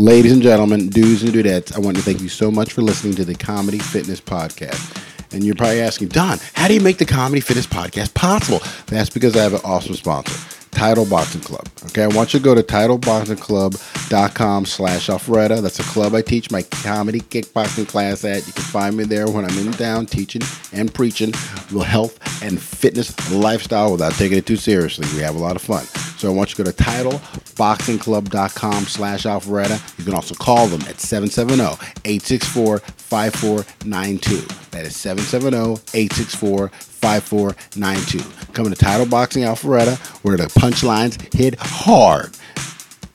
ladies and gentlemen, dudes and dudettes, I want to thank you so much for listening to the Comedy Fitness Podcast. And you're probably asking, Don, how do you make the Comedy Fitness Podcast possible? That's because I have an awesome sponsor. Title Boxing Club. Okay, I want you to go to titleboxingclub.com slash Alpharetta. That's a club I teach my comedy kickboxing class at. You can find me there when I'm in town teaching and preaching the health and fitness lifestyle without taking it too seriously. We have a lot of fun. So I want you to go to titleboxingclub.com slash Alpharetta. You can also call them at 770-864-5492. That is 770-864-5492. Coming to Title Boxing Alpharetta, where the punchlines hit hard.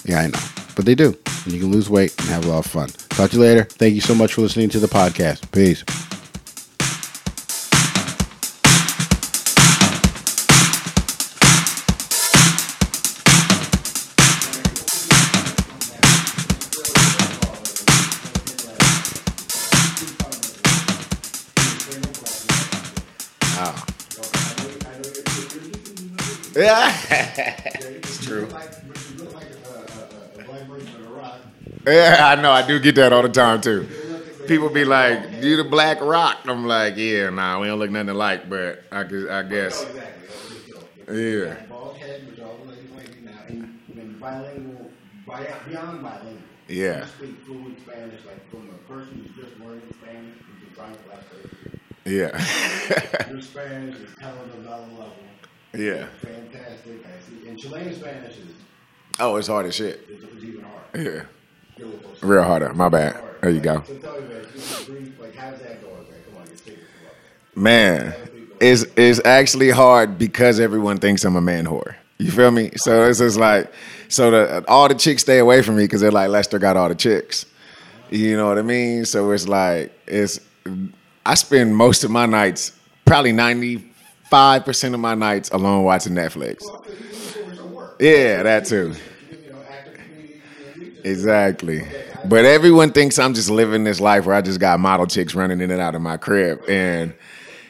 Yeah, I know. But they do. And you can lose weight and have a lot of fun. Talk to you later. Thank you so much for listening to the podcast. Peace. Yeah, it's true. Yeah, I know. I do get that all the time too. People be like, "You the Black Rock?" I'm like, "Yeah, nah, we don't look nothing alike, but I, gu- I guess." Yeah. Bald head, which all the ladies like now, and, and bilingual, bi- beyond bilingual. Yeah. You speak fluent Spanish, like from a person who's just learning Spanish, you can find black person. Yeah. Your Spanish is telenovela level. Yeah. Fantastic. I. And Chilean Spanish is, Oh, it's hard as shit. is, is even harder. Yeah. Real harder. My bad. There you go. So tell me, man, like, how's that going? Man? Come on, just take it from. Man, it's it's actually hard because everyone thinks I'm a man whore. You feel me? So it's just like, so the all the chicks stay away from me because they're like Lester got all the chicks. You know what I mean? So it's like it's I spend most of my nights, probably ninety five percent of my nights alone watching Netflix. Yeah, that too. Exactly. But everyone thinks I'm just living this life where I just got model chicks running in and out of my crib. And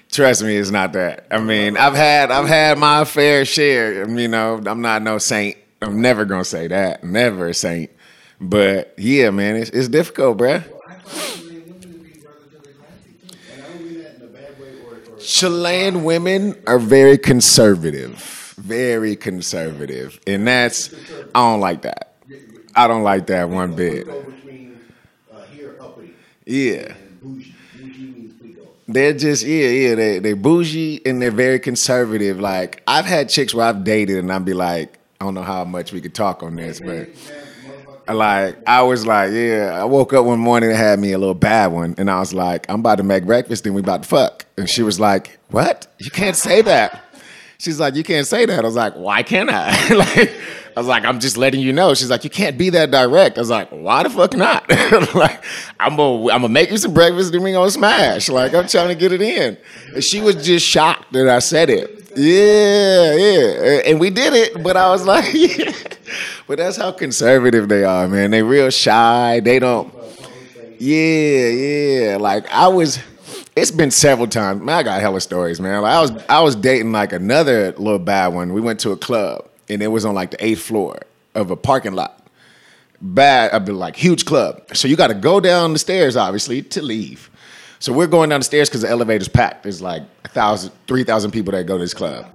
trust me, it's not that. I mean, I've had I've had my fair share. You know, I'm not no saint. I'm never gonna say that. Never a saint. But yeah, man, it's it's difficult, bruh. I find Chilean women to be relatively classy too. And I don't mean that in a bad way or, or Chilean women are very conservative. Very conservative. And that's I don't like that. I don't like that one bit. Yeah. They're just yeah, yeah. They they bougie and they're very conservative. Like I've had chicks where I've dated and I'd be like, I don't know how much we could talk on this, but like I was like, yeah. I woke up one morning and had me a little bad one, and I was like, I'm about to make breakfast and we about to fuck, and she was like, what? You can't say that. She's like, you can't say that. I was like, why can't I? like, I was like, I'm just letting you know. She's like, you can't be that direct. I was like, why the fuck not? like, I'm gonna, I'm gonna make you some breakfast, then we gonna smash. Like, I'm trying to get it in. And she was just shocked that I said it. Yeah, yeah. And we did it, but I was like, yeah. But that's how conservative they are, man. They real shy. They don't. Yeah, yeah. Like I was. It's been several times. Man, I got hella stories, man. Like I was, I was dating like another little bad one. We went to a club, and it was on like the eighth floor of a parking lot. Bad, I've been like huge club. So you got to go down the stairs, obviously, to leave. So we're going down the stairs because the elevator's packed. There's like a thousand, three thousand people that go to this club.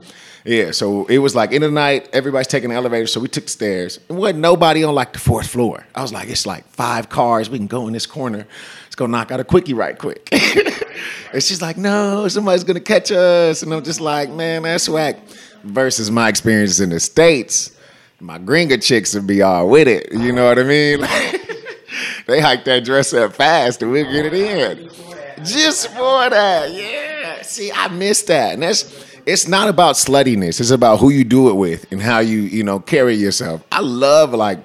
Yeah, so it was like in the night, everybody's taking the elevator, so we took the stairs. There wasn't nobody on like the fourth floor. I was like, it's like five cars. We can go in this corner. Let's go knock out a quickie right quick. and she's like, no, somebody's gonna catch us. And I'm just like, man, that's whack. Versus my experience in the States, my gringa chicks would be all with it. You know what I mean? they hike that dress up fast and we'll get it in. Just for that, yeah. See, I missed that. And that's it's not about sluttiness. It's about who you do it with and how you, you know, carry yourself. I love like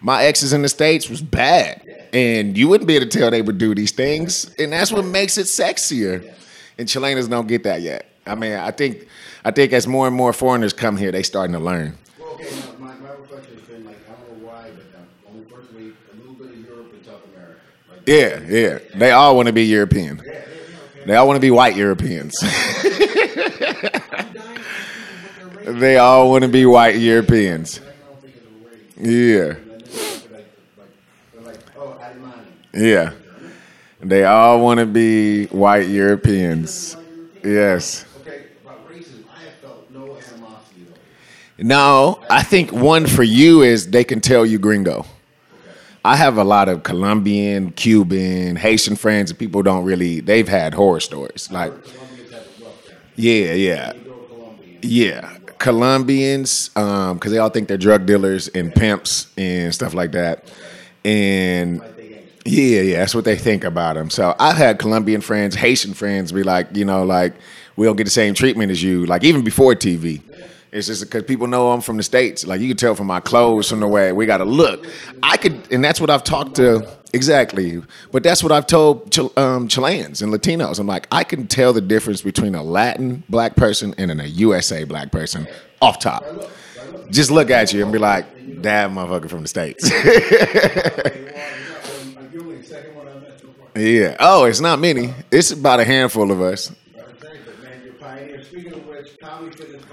my exes in the States was bad. And you wouldn't be able to tell they would do these things. And that's what makes it sexier. And Chileans don't get that yet. I mean, I think I think as more and more foreigners come here, they starting to learn. Well, okay, now, my, my reflection has been like, I don't know why, but only personally, a little bit of Europe and South America. Like, Yeah, yeah. They all want to be European. They all want to be white Europeans. they all want to be white Europeans. Yeah. Yeah. They all want to be white Europeans. Yes. No, I think one for you is they can tell you gringo. I have a lot of Colombian, Cuban, Haitian friends, and people don't really. They've had horror stories. Like, yeah, yeah, yeah. Colombians, um, because they all think they're drug dealers and pimps and stuff like that. And. Yeah, yeah, that's what they think about them. So I've had Colombian friends, Haitian friends be like, you know, like we don't get the same treatment as you, like even before TV. It's just because people know I'm from the states. Like you can tell from my clothes, from the way we got to look. I could, and that's what I've talked to exactly. But that's what I've told um, Chileans and Latinos. I'm like, I can tell the difference between a Latin black person and a USA black person off top. Just look at you and be like, that motherfucker from the states. The. Yeah. Oh, it's not many. It's about a handful of us. Speaking of which, Fitness Podcast.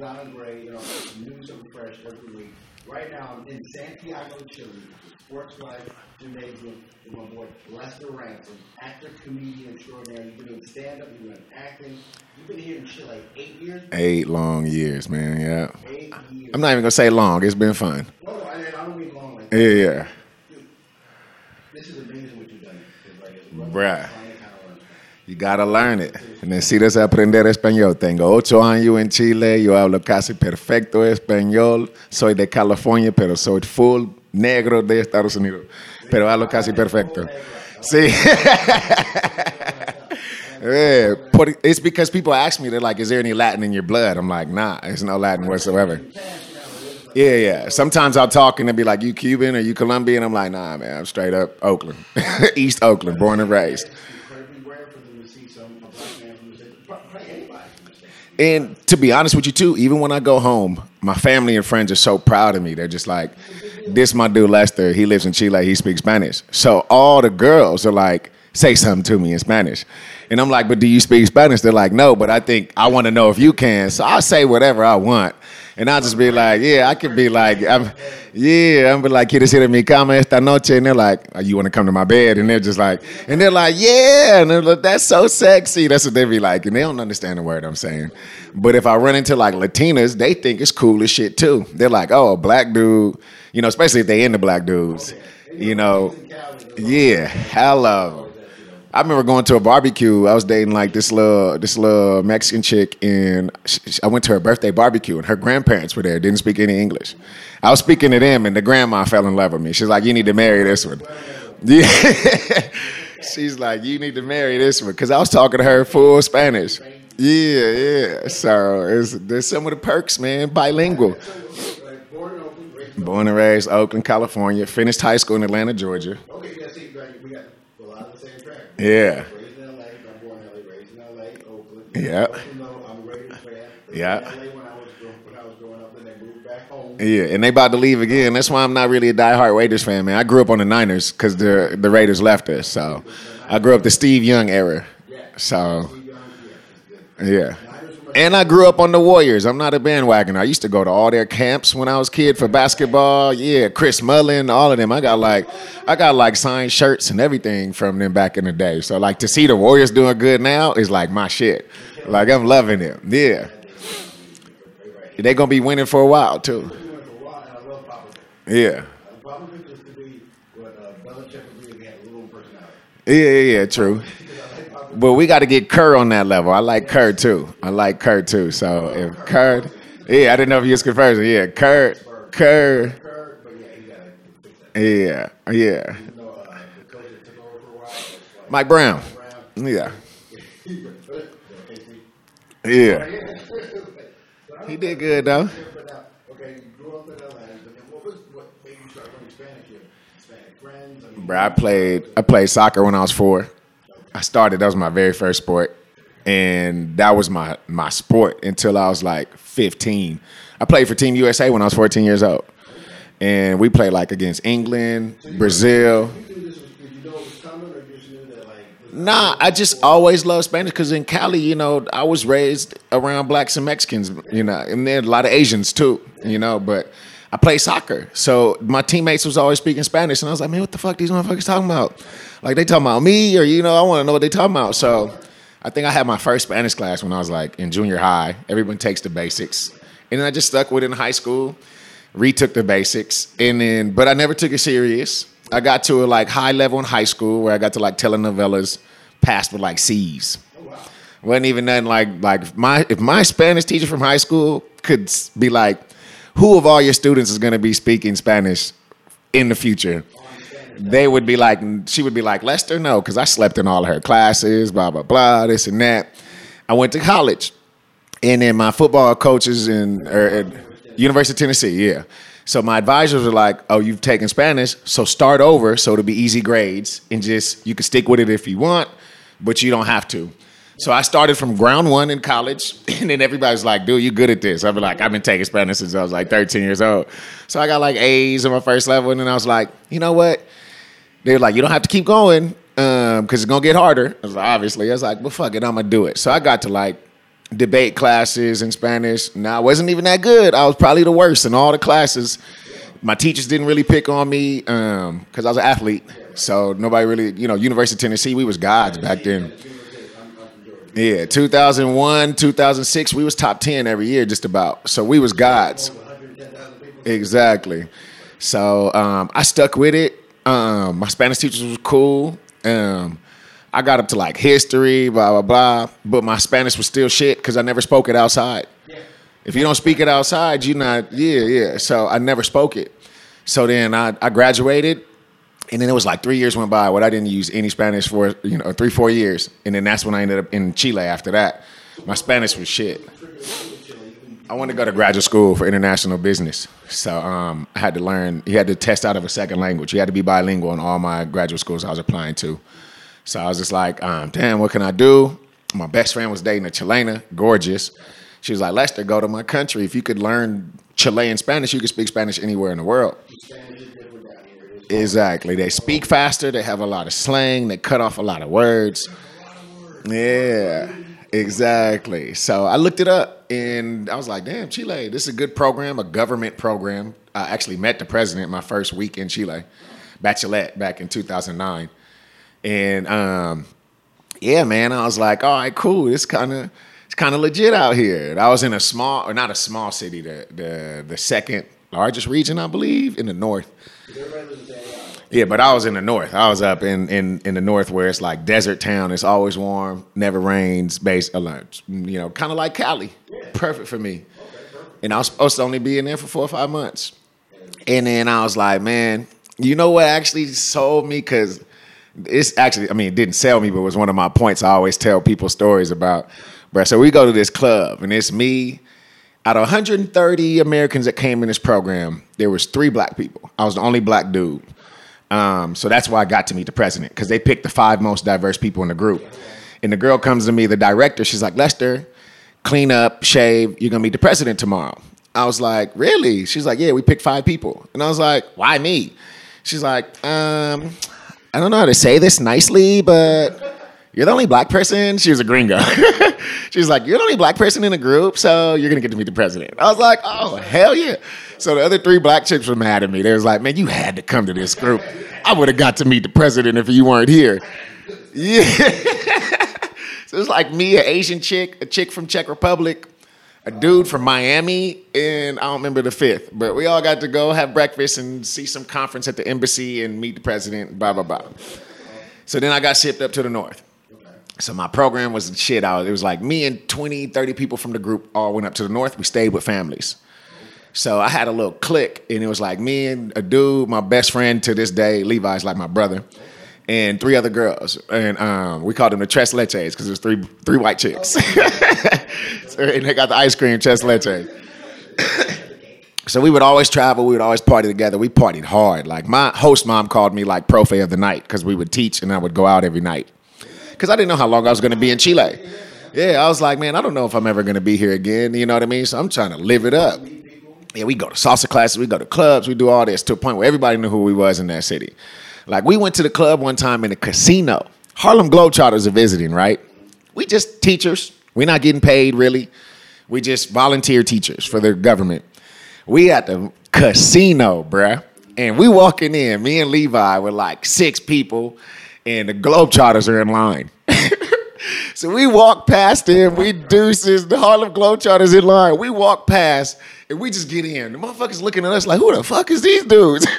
This is Don Gray. You know, news and fresh every week. Right now, I'm in Santiago, Chile, Sports Life Gymnasium with my boy Lester Ransom, actor, comedian extraordinary. You've been doing stand-up, you've been acting. You've been here in Chile eight years. Eight long years, man. Yeah. Eight years. I'm not even gonna say long. It's been fun. No, no, I, I don't mean long. Like Yeah, yeah. Dude, this is amazing what you've done. It's like, it's rough, Bruh. You gotta learn it. Necesitas aprender español. Tengo ocho años en Chile. Yo hablo casi perfecto español. Soy de California, pero soy full negro de Estados Unidos. Pero hablo casi perfecto. Sí. Yeah, it's because people ask me, they're like, is there any Latin in your blood? I'm like, nah, there's no Latin whatsoever. Yeah, yeah. Sometimes I'll talk and they'll be like, you Cuban or you Colombian? I'm like, nah, man, I'm straight up Oakland. East Oakland, born and raised. It's incredibly rare for them to see some a black man from the state. Probably anybody from the state. And to be honest with you too, even when I go home, my family and friends are so proud of me. They're just like, this my dude Lester. He lives in Chile. He speaks Spanish. So all the girls are like, say something to me in Spanish. And I'm like, but do you speak Spanish? They're like, no, but I think I want to know if you can. So I'll say whatever I want. And I'll just be like, yeah, I could be like, I'm, yeah, I'm be like, quieres ir a mi cama esta noche? And they're like, oh, you want to come to my bed? And they're just like, and they're like, yeah. And they're like, that's so sexy. That's what they be like. And they don't understand the word I'm saying. But if I run into like Latinas, they think it's cool as shit too. They're like, oh, a black dude, you know, especially if they into black dudes, you know. Yeah, hello. I remember going to a barbecue. I was dating like this little this little Mexican chick, and sh- sh- I went to her birthday barbecue, and her grandparents were there. Didn't speak any English. I was speaking to them, and the grandma fell in love with me. She's like, "You need to marry this one." Yeah. She's like, "You need to marry this one," because I was talking to her full Spanish. Yeah, yeah. So it's, there's some of the perks, man. Bilingual. Born and raised Oakland, California. Finished high school in Atlanta, Georgia. Okay, yeah, Yeah. Oakland, though, I'm a Raiders fan. Raised Yeah. in LA when I was grow- I was growing up, and then moved back home. Yeah, and they about to leave again. That's why I'm not really a diehard Raiders fan, man. I grew up on the Niners because the the Raiders left us. So I grew up the Steve Young era. So yeah, and I grew up on the Warriors. I'm not a bandwagoner. I used to go to all their camps when I was kid for basketball. Yeah, Chris Mullin, all of them. I got like I got like signed shirts and everything from them back in the day. So like to see the Warriors doing good now is like my shit. Like I'm loving it. Yeah, They're gonna be winning for a while too. Yeah. Yeah, yeah, yeah, true. But we got to get Kerr on that level. I like Kerr too. I like Kerr too. So if Kerr, yeah, I didn't know if you was conversion. Yeah, Kerr, Kerr, yeah, yeah, Mike Brown. Yeah, yeah. He did good though. Bro, I played I played soccer when I was four. I started. That was my very first sport, and that was my my sport until I was like 15. I played for Team USA when I was 14 years old, and we played like against England, Brazil. that like? Nah, I just always loved Spanish because in Cali, you know, I was raised around blacks and Mexicans, you know, and then a lot of Asians too, you know. But I play soccer, so my teammates was always speaking Spanish, and I was like, man, what the fuck these motherfuckers talking about? Like they talking about me, or you know, I want to know what they talking about. So I think I had my first Spanish class when I was like in junior high. Everyone takes the basics, and then I just stuck with it in high school. Retook the basics, and then but I never took it serious. I got to a like high level in high school where I got to like telenovelas, passed with like C's. Wasn't even nothing like like my if my Spanish teacher from high school could be like, who of all your students is going to be speaking Spanish in the future? They would be like, she would be like, Lester, no, because I slept in all of her classes, blah blah blah, this and that. I went to college, and then my football coaches in er, at University of Tennessee, yeah. So my advisors were like, "Oh, you've taken Spanish, so start over, so it'll be easy grades, and just you can stick with it if you want, but you don't have to." So I started from ground one in college, and then everybody's like, "Dude, you good at this?" I've been like, "I've been taking Spanish since I was like 13 years old." So I got like A's in my first level, and then I was like, "You know what?" They were like, "You don't have to keep going um, because it's gonna get harder." I was like, "Obviously," I was like, "Well, fuck it, I'm gonna do it." So I got to like debate classes in Spanish. Now I wasn't even that good. I was probably the worst in all the classes. My teachers didn't really pick on me um, because I was an athlete. So nobody really, you know, University of Tennessee, we was gods back then. Yeah, 2001, 2006, we was top 10 every year just about. So we was gods. Exactly. So um, I stuck with it. Um, my Spanish teachers was cool. Um, I got up to like history, blah blah blah. But my Spanish was still shit because I never spoke it outside. If you don't speak it outside, you're not. Yeah, yeah. So I never spoke it. So then I, I graduated, and then it was like three years went by where I didn't use any Spanish for you know three four years, and then that's when I ended up in Chile. After that, my Spanish was shit. I wanted to go to graduate school for international business, so um, I had to learn. You had to test out of a second language. You had to be bilingual in all my graduate schools I was applying to. So I was just like, um, damn, what can I do? My best friend was dating a Chilena, gorgeous. She was like, Lester, go to my country. If you could learn Chilean Spanish, you could speak Spanish anywhere in the world. Exactly. They speak faster. They have a lot of slang. They cut off a lot of words. Yeah, exactly. So I looked it up and I was like, damn, Chile, this is a good program, a government program. I actually met the president my first week in Chile, Bachelet, back in 2009. And um, yeah, man, I was like, all right, cool. It's kind of it's kind of legit out here. And I was in a small, or not a small city, the the the second largest region, I believe, in the north. Yeah, but I was in the north. I was up in, in, in the north where it's like desert town. It's always warm, never rains. Base, alert, you know, kind of like Cali. Perfect for me. And I was supposed to only be in there for four or five months. And then I was like, man, you know what actually sold me? Because it's actually, I mean, it didn't sell me, but it was one of my points. I always tell people stories about. Bruh, so we go to this club, and it's me. Out of 130 Americans that came in this program, there was three black people. I was the only black dude. Um, so that's why I got to meet the president because they picked the five most diverse people in the group. And the girl comes to me, the director. She's like, Lester, clean up, shave. You're gonna meet the president tomorrow. I was like, really? She's like, yeah, we picked five people. And I was like, why me? She's like, um, I don't know how to say this nicely, but you're the only black person. She was a gringo. She's like, you're the only black person in the group, so you're gonna get to meet the president. I was like, oh hell yeah. So the other three black chicks were mad at me. They was like, man, you had to come to this group. I would have got to meet the president if you weren't here. Yeah. so it's like me, an Asian chick, a chick from Czech Republic, a dude from Miami, and I don't remember the fifth. But we all got to go have breakfast and see some conference at the embassy and meet the president, blah, blah, blah. So then I got shipped up to the north. So my program was shit out. It was like me and 20, 30 people from the group all went up to the north. We stayed with families. So I had a little clique, and it was like me and a dude, my best friend to this day, Levi's like my brother, and three other girls. And um, we called them the Tres Leches because it was three three white chicks. so, and they got the ice cream Tres Leches. so we would always travel. We would always party together. We partied hard. Like my host mom called me like profe of the night because we would teach and I would go out every night because I didn't know how long I was going to be in Chile. Yeah, I was like, man, I don't know if I'm ever going to be here again. You know what I mean? So I'm trying to live it up. Yeah, we go to salsa classes, we go to clubs, we do all this to a point where everybody knew who we was in that city. Like we went to the club one time in a casino. Harlem Globetrotters are visiting, right? We just teachers. We're not getting paid really. We just volunteer teachers for the government. We at the casino, bruh. And we walking in, me and Levi were like six people, and the Globetrotters are in line. so we walk past them, we deuces, the Harlem Globetrotters in line. We walk past, and we just get in. The motherfuckers looking at us like, who the fuck is these dudes?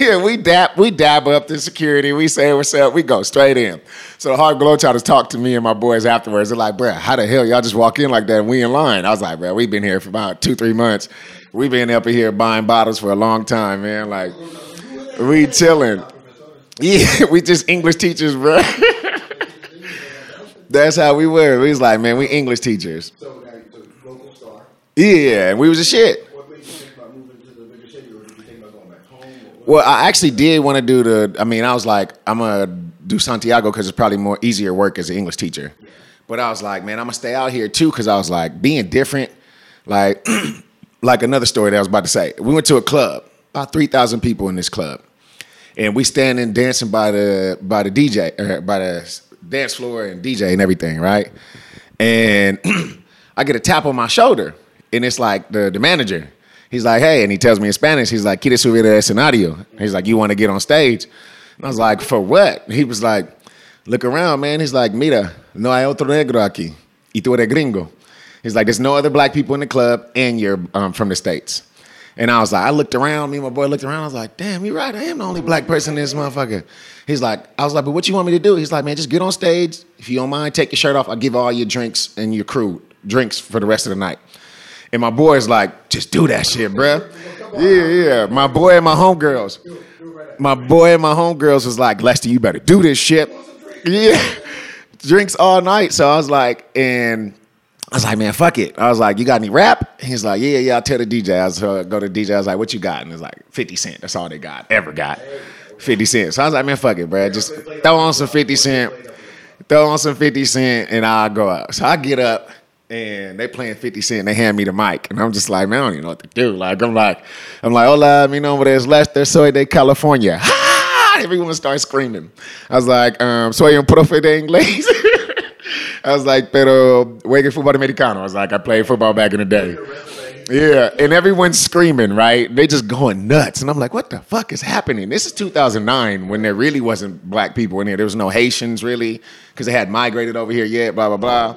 yeah, we dap, we dab up the security. We say what's up. We go straight in. So the hard Globetrotters talk to me and my boys afterwards. They're like, "Bro, how the hell y'all just walk in like that? and We in line." I was like, "Bro, we've been here for about two, three months. We've been up here buying bottles for a long time, man. Like, we chilling. Yeah, we just English teachers, bro. That's how we were. We was like, man, we English teachers. So now you're local star. Yeah, and we was a shit. What made you think about moving to the bigger city, or did you think about going back home? Well, I actually did want to do the. I mean, I was like, I'm gonna do Santiago because it's probably more easier work as an English teacher. But I was like, man, I'm gonna stay out here too because I was like being different. Like, like another story that I was about to say. We went to a club, about three thousand people in this club, and we standing dancing by the by the DJ or by the dance floor and DJ and everything, right? And I get a tap on my shoulder, and it's like the the manager. He's like, hey, and he tells me in Spanish, he's like, ¿Quieres subir al escenario? He's like, you want to get on stage? And I was like, for what? He was like, look around, man. He's like, mira, no hay otro negro aquí, y tú eres gringo. He's like, there's no other black people in the club, and you're um, from the States. And I was like, I looked around, me and my boy looked around, I was like, damn, you're right, I am the only black person in this motherfucker. He's like, I was like, but what you want me to do? He's like, man, just get on stage. If you don't mind, take your shirt off. I'll give all your drinks and your crew drinks for the rest of the night. And my boy's like, just do that shit, bruh. Yeah, yeah. My boy and my homegirls. My boy and my homegirls was like, Lester, you better do this shit. Yeah. Drinks all night. So I was like, and I was like, man, fuck it. I was like, you got any rap? He's like, yeah, yeah, I'll tell the DJ. I was uh, go to the DJ. I was like, what you got? And it's like 50 Cent. That's all they got, ever got. 50 Cent. So I was like, man, fuck it, bro. Just throw on some 50 Cent. Throw on some 50 Cent and I'll go out. So I get up and they playing 50 Cent and they hand me the mic. And I'm just like, man, I don't even know what to do. Like, I'm like, I'm like, hola, mi nombre es Lester, soy de California. Everyone starts screaming. I was like, um, soy un profe de inglés. I was like, pero juegue fútbol americano. I was like, I played football back in the day. Yeah, and everyone's screaming, right? They just going nuts, and I'm like, "What the fuck is happening?" This is 2009 when there really wasn't black people in here. There was no Haitians really because they had migrated over here yet. Blah blah blah.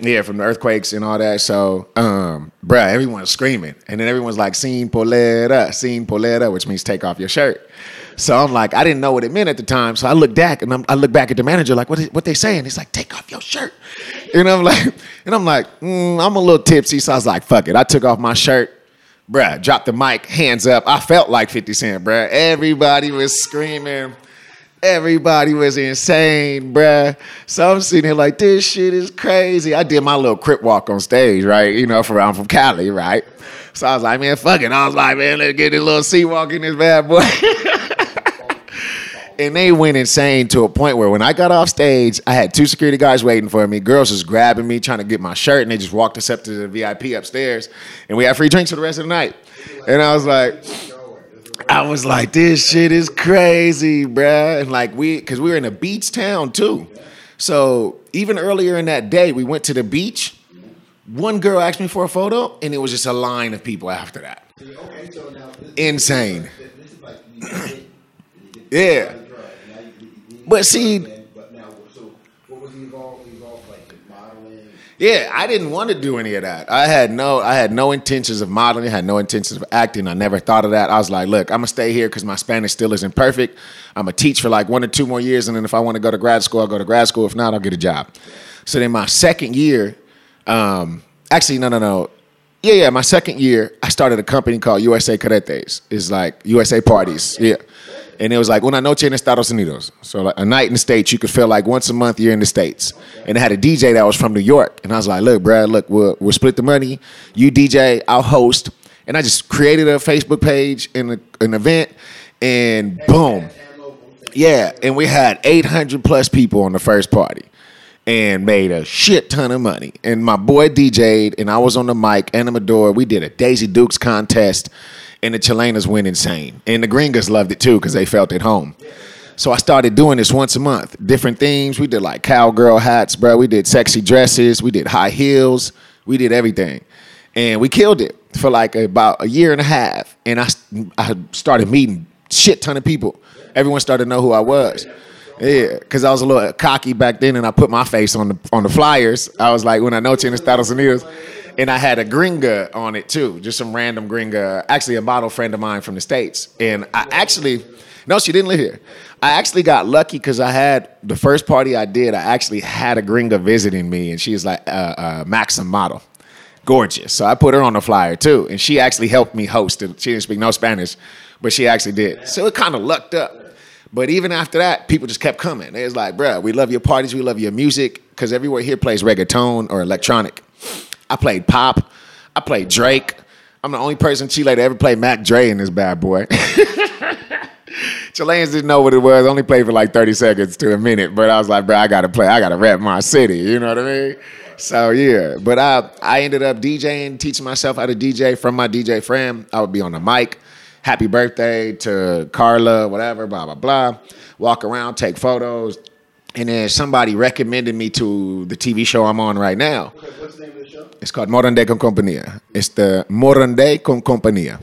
Yeah, from the earthquakes and all that. So, um, bruh, everyone's screaming, and then everyone's like, "Sin polera, sin polera," which means take off your shirt. So I'm like, I didn't know what it meant at the time. So I look back and I'm, I look back at the manager, like, what, what they saying? He's like, take off your shirt. And I'm like, and I'm like, mm, I'm a little tipsy. So I was like, fuck it. I took off my shirt, bruh, dropped the mic, hands up. I felt like 50 Cent, bruh. Everybody was screaming. Everybody was insane, bruh. So I'm sitting here like, this shit is crazy. I did my little crip walk on stage, right? You know, for I'm from Cali, right? So I was like, man, fuck it. I was like, man, let's get this little C-walk in this bad boy. and they went insane to a point where when I got off stage, I had two security guys waiting for me. Girls was grabbing me, trying to get my shirt, and they just walked us up to the VIP upstairs, and we had free drinks for the rest of the night. And I was like, I was like, this shit is crazy, bruh. And like we, cause we were in a beach town too. So even earlier in that day, we went to the beach. One girl asked me for a photo, and it was just a line of people after that. Insane. Yeah. But see- but now so what was involved involved like the modeling? Yeah, I didn't want to do any of that. I had no, I had no intentions of modeling. I had no intentions of acting. I never thought of that. I was like, look, I'm gonna stay here because my Spanish still isn't perfect. I'm gonna teach for like one or two more years, and then if I want to go to grad school, I'll go to grad school. If not, I'll get a job. So then my second year, um, actually, no, no, no. Yeah, yeah, my second year, I started a company called USA Carretes. It's like USA parties. Yeah. And it was like una noche en Estados Unidos. So like a night in the States, you could feel like once a month you're in the States. And it had a DJ that was from New York. And I was like, look, Brad, look, we'll, we'll split the money. You DJ, I'll host. And I just created a Facebook page and a, an event and boom. Yeah, and we had 800 plus people on the first party and made a shit ton of money. And my boy DJ'd, and I was on the mic, Animador. We did a Daisy Dukes contest, and the Chilenas went insane. And the Gringas loved it too because they felt at home. So I started doing this once a month, different themes. We did like cowgirl hats, bro. We did sexy dresses. We did high heels. We did everything. and we killed it for like about a year and a half. And I I started meeting shit ton of people. Everyone started to know who I was. Yeah, because I was a little cocky back then, and I put my face on the on the flyers. I was like, "When I know en Estados Unidos," and I had a gringa on it too, just some random gringa. Actually, a model friend of mine from the states, and I actually, no, she didn't live here. I actually got lucky because I had the first party I did. I actually had a gringa visiting me, and she was like a, a Maxim model, gorgeous. So I put her on the flyer too, and she actually helped me host it. She didn't speak no Spanish, but she actually did. So it kind of lucked up. But even after that, people just kept coming. It was like, bruh, we love your parties, we love your music, because everywhere here plays reggaeton or electronic. I played pop, I played Drake. I'm the only person Chile to ever play Mac Dre in this bad boy. Chileans didn't know what it was. Only played for like 30 seconds to a minute, but I was like, bro, I gotta play. I gotta rap my city. You know what I mean? So yeah, but I I ended up DJing, teaching myself how to DJ from my DJ friend. I would be on the mic happy birthday to Carla, whatever, blah, blah, blah. Walk around, take photos. And then somebody recommended me to the TV show I'm on right now. What's the name of the show? It's called Morandé con Compañía. It's the Morandé con Compañía.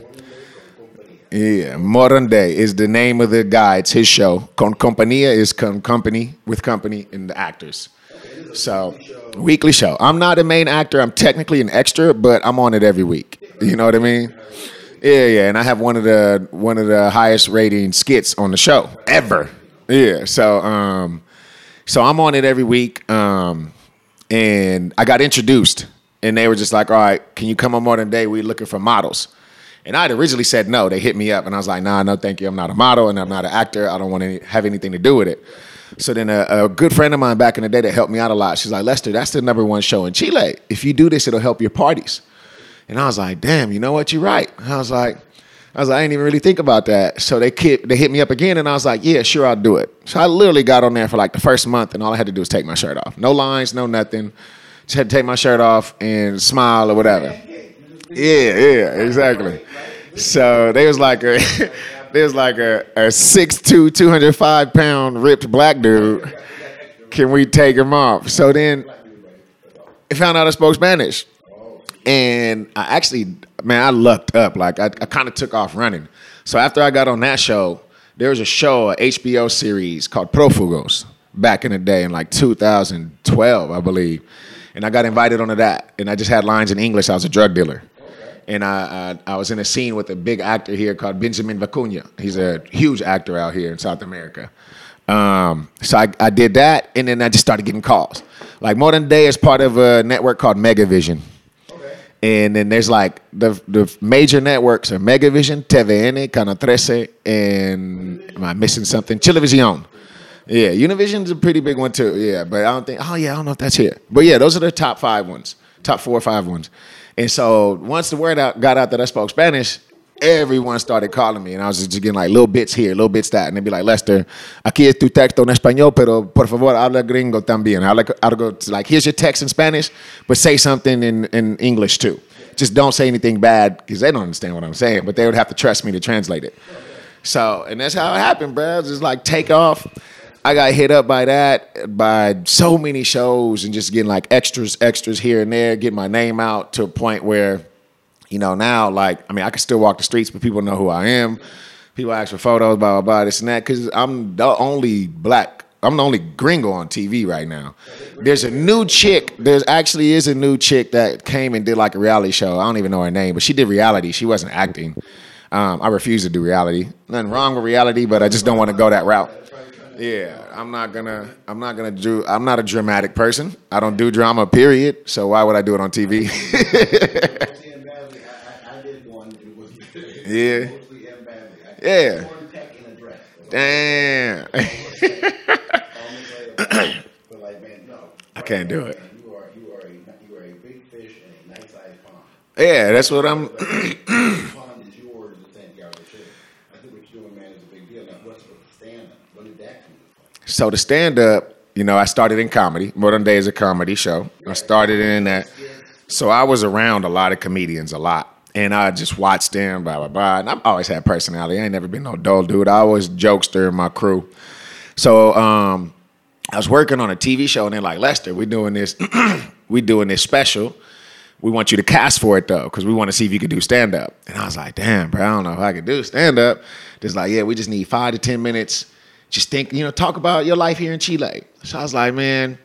Yeah, Morandé is the name of the guy. It's his show. Con Compañía is con company with company and the actors. So, weekly show. I'm not a main actor. I'm technically an extra, but I'm on it every week. You know what I mean? Yeah, yeah, and I have one of the one of the highest rating skits on the show ever. Yeah, so um, so I'm on it every week, um, and I got introduced, and they were just like, "All right, can you come on Morandé? We're looking for models." And I'd originally said no. They hit me up, and I was like, "Nah, no, thank you. I'm not a model, and I'm not an actor. I don't want to have anything to do with it." So then a, a good friend of mine back in the day that helped me out a lot, she's like, "Lester, that's the number one show in Chile. If you do this, it'll help your parties." And I was like, damn, you know what? You're right. I was like, I was like, I didn't even really think about that. So they kept, they hit me up again, and I was like, yeah, sure, I'll do it. So I literally got on there for like the first month, and all I had to do was take my shirt off. No lines, no nothing. Just had to take my shirt off and smile or whatever. Yeah, yeah, exactly. So they was like a, there's like a, a 6'2", 205 pound ripped black dude. Can we take him off? So then, I found out I spoke Spanish. And I actually, man, I lucked up. Like I, I kind of took off running. So after I got on that show, there was a show, a HBO series called Profugos back in the day in like 2012, I believe. And I got invited onto that. And I just had lines in English. I was a drug dealer. And I, I, I was in a scene with a big actor here called Benjamin Vicuña. He's a huge actor out here in South America. Um, so I, I did that, and then I just started getting calls. Like Morandé is part of a network called Megavision. And then there's like the the major networks are Megavision, TVN, Canal 13, and am I missing something? Chilevisión. Yeah, Univision's a pretty big one too. Yeah, but I don't think. Oh yeah, I don't know if that's here. But yeah, those are the top five ones, top four or five ones. And so once the word out got out that I spoke Spanish, everyone started calling me, and I was just getting like little bits here, little bits that, and they'd be like, Lester, aquí es tu texto en español, pero por favor habla gringo también. I like, I'd go to, like, here's your text in Spanish, but say something in, in English too. Just don't say anything bad because they don't understand what I'm saying, but they would have to trust me to translate it. So, and that's how it happened, bro. Just like take off. I got hit up by that, by so many shows, and just getting like extras, extras here and there, getting my name out to a point where you know, now like I mean, I can still walk the streets, but people know who I am. People ask for photos, blah blah blah, this and that, because I'm the only black. I'm the only gringo on TV right now. There's a new chick. There's actually is a new chick that came and did like a reality show. I don't even know her name, but she did reality. She wasn't acting. Um, I refuse to do reality. Nothing wrong with reality, but I just don't want to go that route. Yeah, I'm not gonna. I'm not gonna do. I'm not a dramatic person. I don't do drama. Period. So why would I do it on TV? Yeah. Yeah. Damn. I can't do it. Yeah, that's what I'm. So the stand up, you know, I started in comedy. Morandé is a comedy show. I started in that. So I was around a lot of comedians, a lot and I just watched them, blah blah blah. And I've always had personality. I ain't never been no dull dude. I always jokester in my crew. So um, I was working on a TV show, and they're like, Lester, we're doing this, we doing this special we want you to cast for it though, because we want to see if you can do stand up. And I was like, damn, bro, I don't know if I can do stand up. Just like, yeah, we just need five to 10 minutes. Just think, you know, talk about your life here in Chile. So I was like, man,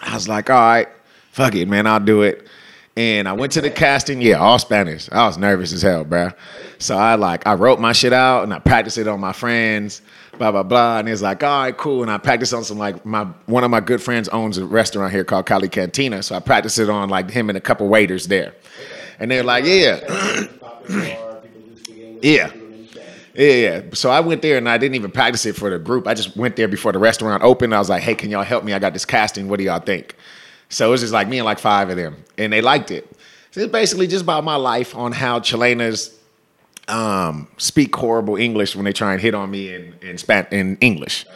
I was like, all right, fuck it, man, I'll do it. And I went to the casting, yeah, all Spanish. I was nervous as hell, bro. So I like, I wrote my shit out and I practiced it on my friends, blah, blah, blah. And it's like, all right, cool. And I practiced on some like, my one of my good friends owns a restaurant here called Cali Cantina. So I practiced it on like him and a couple waiters there. And they're like, yeah. Yeah. Yeah, yeah. So I went there and I didn't even practice it for the group. I just went there before the restaurant opened. I was like, hey, can y'all help me? I got this casting. What do y'all think? So it was just like me and like five of them. And they liked it. So it's basically just about my life on how Chilenas um, speak horrible English when they try and hit on me in in, in English.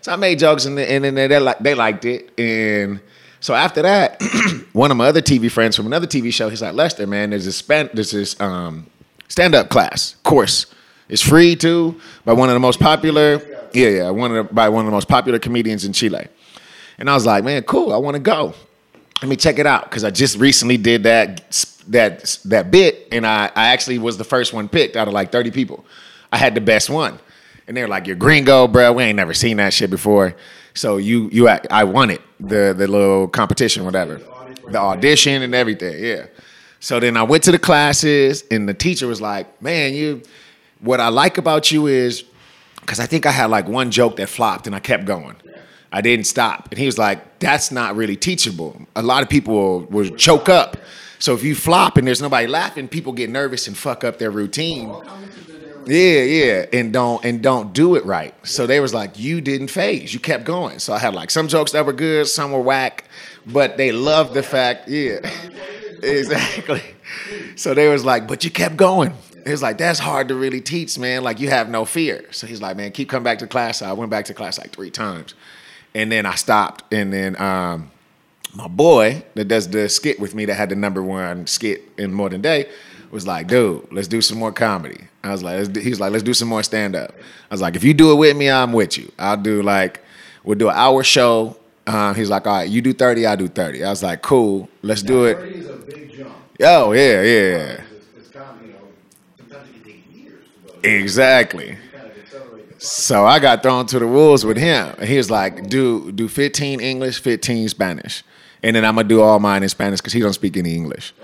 So I made jokes and, and then they, they liked it. And so after that, one of my other TV friends from another TV show, he's like, Lester, man, there's this, span- there's this um, stand-up class course. It's free too by one of the most popular, yeah, yeah, one of the, by one of the most popular comedians in Chile. And I was like, man, cool, I want to go. Let me check it out because I just recently did that that that bit, and I, I actually was the first one picked out of like 30 people. I had the best one, and they're like, "You're gringo, bro. We ain't never seen that shit before." So you you I won it the the little competition, whatever, the audition and everything. Yeah. So then I went to the classes, and the teacher was like, "Man, you." What I like about you is because I think I had like one joke that flopped, and I kept going. I didn't stop. And he was like, that's not really teachable. A lot of people will, choke up. So if you flop and there's nobody laughing, people get nervous and fuck up their routine. Yeah, yeah, and don't and don't do it right. So they was like, you didn't phase. You kept going. So I had like some jokes that were good, some were whack, but they loved the fact. Yeah, exactly. So they was like, but you kept going. It was like that's hard to really teach, man. Like you have no fear. So he's like, man, keep coming back to class. So I went back to class like three times, and then I stopped. And then um, my boy that does the skit with me that had the number one skit in Morandé was like, dude, let's do some more comedy. I was like, let's he was like, let's do some more stand up. I was like, if you do it with me, I'm with you. I'll do like, we'll do an hour show. Um, he's like, all right, you do 30, I do 30. I was like, cool, let's do it. 30 is a big jump. Oh, yeah, yeah. It's, it's kind of, you know, sometimes it can take years. Exactly. You kind of accelerate the So I got thrown to the wolves with him. And he was like, do do 15 English, 15 Spanish. And then I'm gonna do all mine in Spanish because he don't speak any English.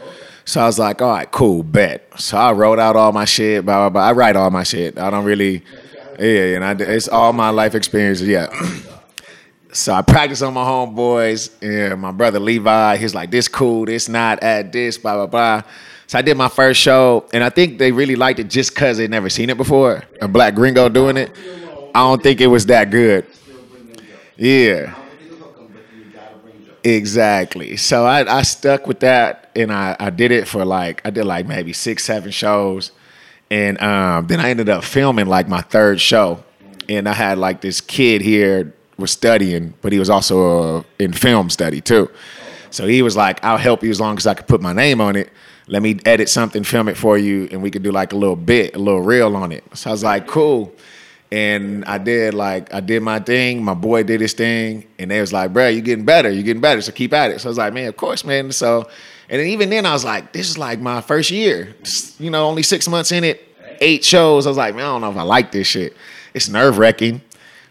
So I was like, all right, cool, bet. So I wrote out all my shit, blah, blah, blah. I write all my shit. I don't really, yeah, and I, it's all my life experiences, yeah. so I practice on my homeboys, and my brother Levi, he's like, this cool, this not, at this, blah, blah, blah. So I did my first show, and I think they really liked it just because they never seen it before. A black gringo doing it. I don't think it was that good. Yeah. Exactly. So I, I stuck with that and I, I did it for like I did like maybe six, seven shows. And um, then I ended up filming like my third show. And I had like this kid here was studying, but he was also uh, in film study too. So he was like, I'll help you as long as I can put my name on it. Let me edit something, film it for you, and we could do like a little bit, a little reel on it. So I was like, cool. And I did like I did my thing. My boy did his thing, and they was like, "Bro, you getting better. You getting better. So keep at it." So I was like, "Man, of course, man." So, and then even then, I was like, "This is like my first year. You know, only six months in it, eight shows." I was like, "Man, I don't know if I like this shit. It's nerve wracking."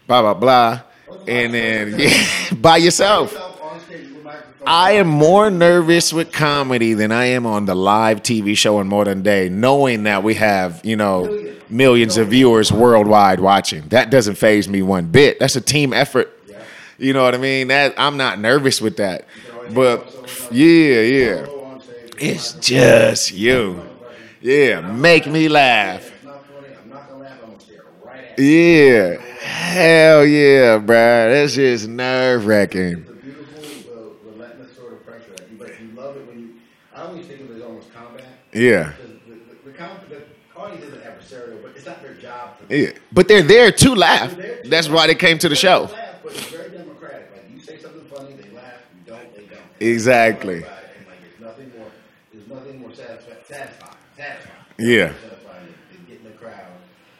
Blah blah blah. And then yeah, by yourself. on stage with a microphone. I am more nervous with comedy than I am on the live TV show in Morandé, knowing that we have, you know, millions of viewers worldwide watching. That doesn't phase me one bit. That's a team effort. You know what I mean? That I'm not nervous with that. But yeah, yeah. It's just you. Yeah, make me laugh. Yeah. Hell yeah, bro. That's just nerve wracking. The beautiful, the relentless sort of pressure. Like you, but you love it when you. I always think of it as almost combat. Yeah. The, the, isn't adversarial, but it's not their job to Yeah. But they're there to laugh. That's why they came to the show. Laugh, but it's very democratic. Like you say something funny, they laugh. You don't, they don't. Exactly. And like it's nothing more. There's nothing more satisfying. Satisfying. Satisfying. Yeah. Satisfying than- than getting the crowd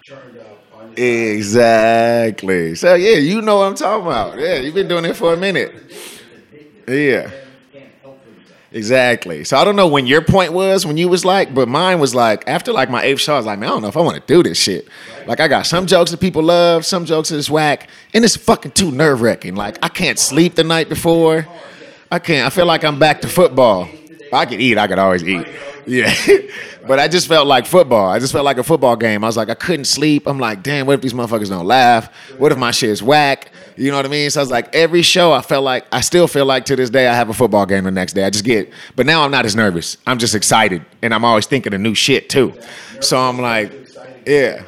turned up on your side. Exactly. So yeah, you know what I'm talking about. Yeah, you've been doing it for a minute. Yeah. Fans can't help themselves. Exactly. So I don't know when your point was when you was like, but mine was like after like my eighth show, I was like, man, I don't know if I want to do this shit. Like I got some jokes that people love, some jokes that's whack, and it's fucking too nerve wracking. Like I can't sleep the night before. I can't. I feel like I'm back to football. I could eat. I could always eat. Yeah. but I just felt like football. I just felt like a football game. I was like, I couldn't sleep. I'm like, damn, what if these motherfuckers don't laugh? What if my shit's whack? You know what I mean? So I was like, every show, I felt like, I still feel like to this day, I have a football game the next day. I just get, but now I'm not as nervous. I'm just excited. And I'm always thinking of new shit too. So I'm like, yeah.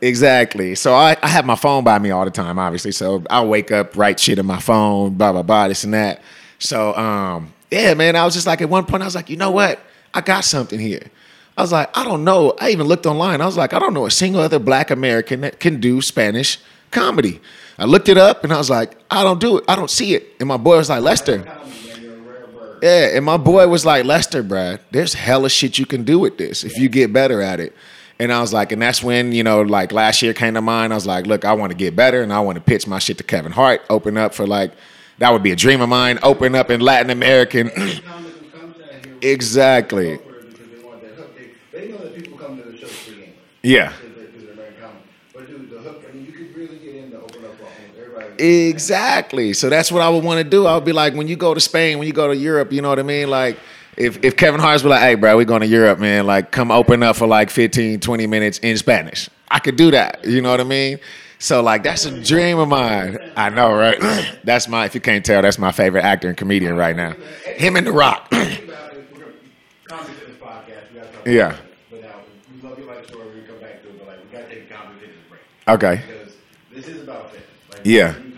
Exactly. So I, I have my phone by me all the time, obviously. So I'll wake up, write shit in my phone, blah, blah, blah, this and that. So um, yeah, man, I was just like at one point, I was like, you know what? I got something here. I was like, I don't know. I even looked online. I was like, I don't know a single other black American that can do Spanish comedy. I looked it up and I was like, I don't do it. I don't see it. And my boy was like, Lester. Yeah, and my boy was like, Lester, Brad, there's hella shit you can do with this if you get better at it. And I was like, and that's when, you know, like last year came to mind. I was like, look, I want to get better and I want to pitch my shit to Kevin Hart, open up for like, that would be a dream of mine, open up in Latin American. exactly. They know that people come to the show for game. Yeah. Because they're very common. But dude, the hook, I mean, you could really get into open up on everybody. Exactly. So that's what I would want to do. I would be like, when you go to Spain, when you go to Europe, you know what I mean? Like, if, if Kevin Hart's be like, hey, bro, we're going to Europe, man, like, come open up for like 15, 20 minutes in Spanish. I could do that. You know what I mean? So, like, that's a dream of mine. I know, right? that's my, if you can't tell, that's my favorite actor and comedian right now. Him and The Rock. About it, we're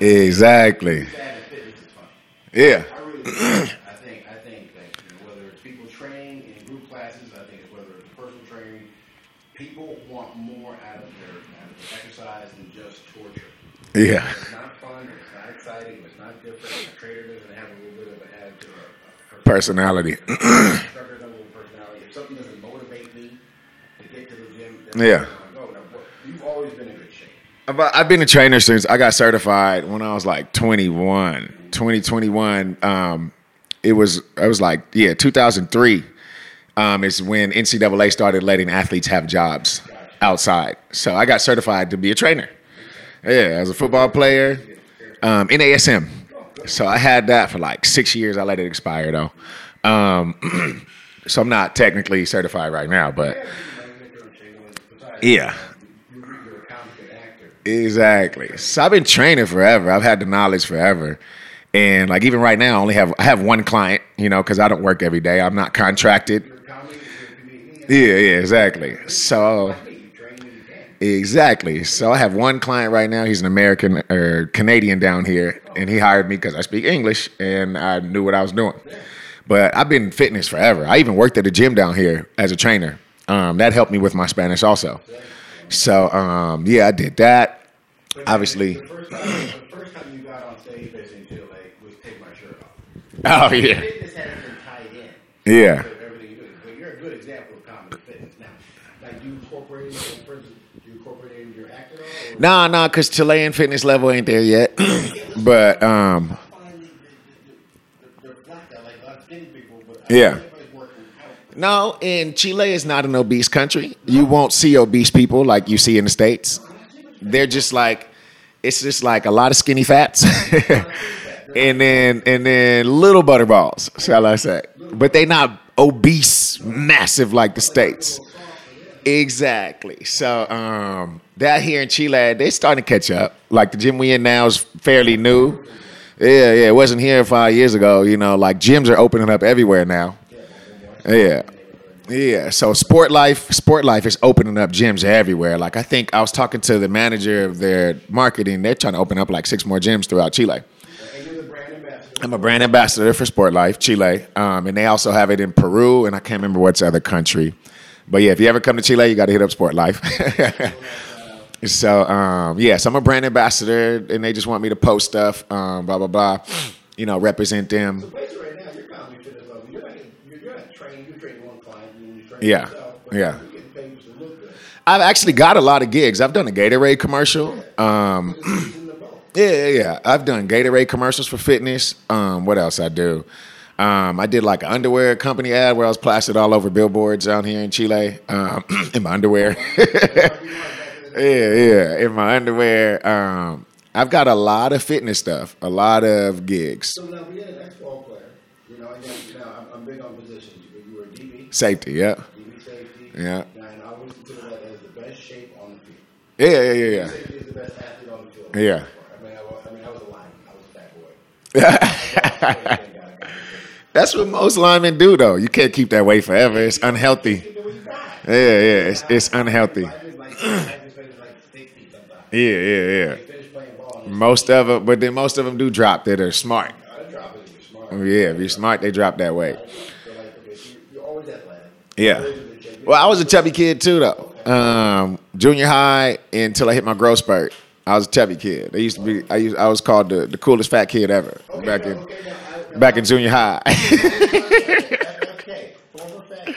Exactly. Sad and fitness is fun. Yeah. I really think I think that you know, whether it's people training in group classes, I think it's whether it's personal training, people want more out of their, out of their exercise than just torture. Yeah. It's not fun, it's not exciting, it's not different, trainer doesn't have a little bit of an attitude, a, uh, a Personality. doesn't a little personality, if something doesn't motivate me to get to the gym, then Yeah. I'm not gonna go. Now, what- you've always been in good shape. I've, been a trainer since I got certified when I was like 21, 2021. Um, it was, I was like, yeah, 2003 um, is when NCAA started letting athletes have jobs outside. So I got certified to be a trainer. Yeah, as a football player, um, NASM. So I had that for like six years. I let it expire though. Um, so I'm not technically certified right now, but yeah. You, you're a comic actor. Exactly. So I've been training forever. I've had the knowledge forever. And like even right now, I only have I have one client, you know, because I don't work every day. I'm not contracted. Yeah, yeah, exactly. So exactly. So I have one client right now. He's an American or Canadian down here, and he hired me because I speak English and I knew what I was doing. But I've been fitness forever. I even worked at a gym down here as a trainer. Um, that helped me with my Spanish also. So um, yeah, I did that. Obviously. The first time, the first time you got on stage basically until like was take my shirt off. Oh yeah. Fitness hasn't been tied in. Yeah. To everything you do, but you're a good example of comedy fitness. Now, like you incorporated, for instance, you incorporated it in your acting at all? Or Nah, nah, cause Chilean fitness level ain't there yet. but um, finally, they're flat out, like a lot of skinny people, but Yeah. everybody's working out. no, in Chile is not an obese country. You won't see obese people like you see in the states. They're just like it's just like a lot of skinny fats, and then and then little butterballs, shall I say? But they not obese, massive like the states. Exactly. So um, that here in Chile, they starting to catch up. Like the gym we in now is fairly new. Yeah, yeah. It wasn't here five years ago. You know, like gyms are opening up everywhere now. Yeah. Yeah. So sport life, sport life is opening up gyms everywhere. Like I think I was talking to the manager of their marketing. They're trying to open up like six more gyms throughout Chile. I'm a brand ambassador for Sport Life Chile, um, and they also have it in Peru, and I can't remember what's other country. But yeah, if you ever come to Chile, you got to hit up Sport Life. so um, yes, I'm a brand ambassador, and they just want me to post stuff, um, blah blah blah. You know, represent them. Basically, right now, you're comedy fitness level. You're not, you're, you're not trained. You're training one client, and you train Yeah, yeah. I've actually got a lot of gigs. I've done a Gatorade commercial. Um. Yeah, yeah, yeah. I've done Gatorade commercials for fitness. Um, what else I do? Um, I did like an underwear company ad where I was plastered all over billboards down here in Chile um, in my underwear. yeah, yeah, in my underwear. Um, I've got a lot of fitness stuff, a lot of gigs. So now had an ex-ball player, you know, I'm, I'm big on positions. Safety, yeah. DB safety. Yeah. And I always consider that as the best shape on the field. Yeah, yeah, yeah, Safety is the best athlete on the field. Yeah. I mean, I was, I mean, I was a lineman. I was a fat boy. yeah. That's what most linemen do, though. You can't keep that weight forever. It's unhealthy. Yeah, yeah, it's, it's unhealthy. Linemen like, linemen finish like six feet sometimes. Yeah, yeah, yeah. They finish playing ball and Most of them, but then most of them do drop that are smart. they drop it if you're smart. Yeah, if you're smart, they drop that weight. So like, okay, so you're- you're always athletic. Yeah. Well, I was a chubby kid too, though. Um, junior high until I hit my growth spurt. I was a chubby kid. I used to be. I used. I was called the, the coolest fat kid ever back in Okay, now, back in junior high. Okay,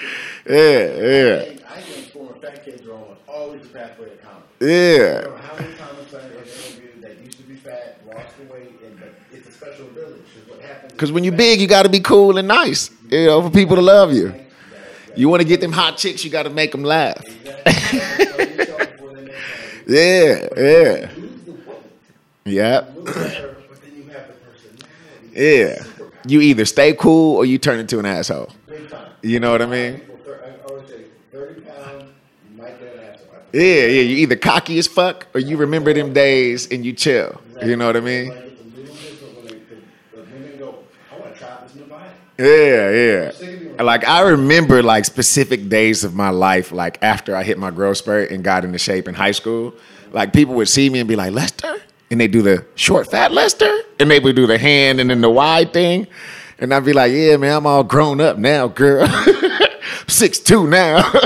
yeah, yeah. I think former fat kids are always the pathway to comedy. yeah, how many I interviewed that used to be fat, lost the weight, and it's a special happens? Because when you're big, you got to be cool and nice. You know, for people to love you. You want to get them hot chicks, you got to make them laugh. Yeah, yeah, yeah, yeah. You either stay cool or you turn into an asshole. You know what I mean? I always say, 30 pounds, you might get an asshole. Yeah, yeah. You either cocky as fuck or you remember them days and you chill. You know what I mean? Yeah, yeah. Like I remember like specific days of my life, like after I hit my growth spurt and got into shape in high school. Like people would see me and be like, Lester? And they do the short fat Lester? And they would do the hand and then the wide thing. And I'd be like, Yeah, man, I'm all grown up now, girl. Six two now.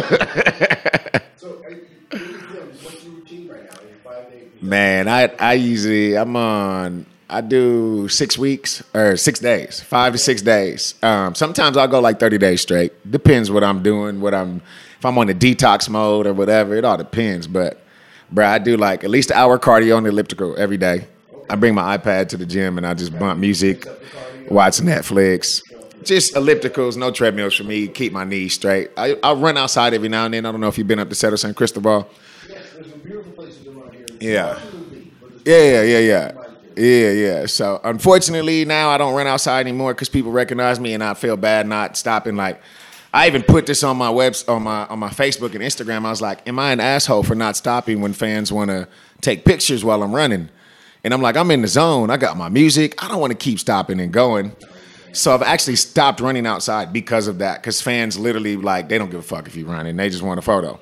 So, are you, are you what's your routine right now? Are you five days? Man, I I usually I'm on I do six weeks or six days, five to six days. Um, sometimes I'll go like thirty days straight. Depends what I'm doing, what I'm if I'm on the detox mode or whatever. It all depends. But bro, I do like at least an hour cardio on the elliptical every day. I bring my iPad to the gym and I just bump music, watch Netflix. Just ellipticals, no treadmills for me. Keep my knees straight. I, I run outside every now and then. I don't know if you've been up to Cerro San Cristobal. Yes, there's some beautiful places around here. Yeah. Absolutely, but it's- Yeah, yeah, yeah, yeah. Yeah, yeah. So unfortunately now I don't run outside anymore because people recognize me and I feel bad not stopping. Like I even put this on my webs on my on my Facebook and Instagram. I was like, Am I an asshole for not stopping when fans want to take pictures while I'm running? And I'm like, I'm in the zone. I got my music. I don't want to keep stopping and going. So I've actually stopped running outside because of that. Because fans literally like they don't give a fuck if you run and they just want a photo.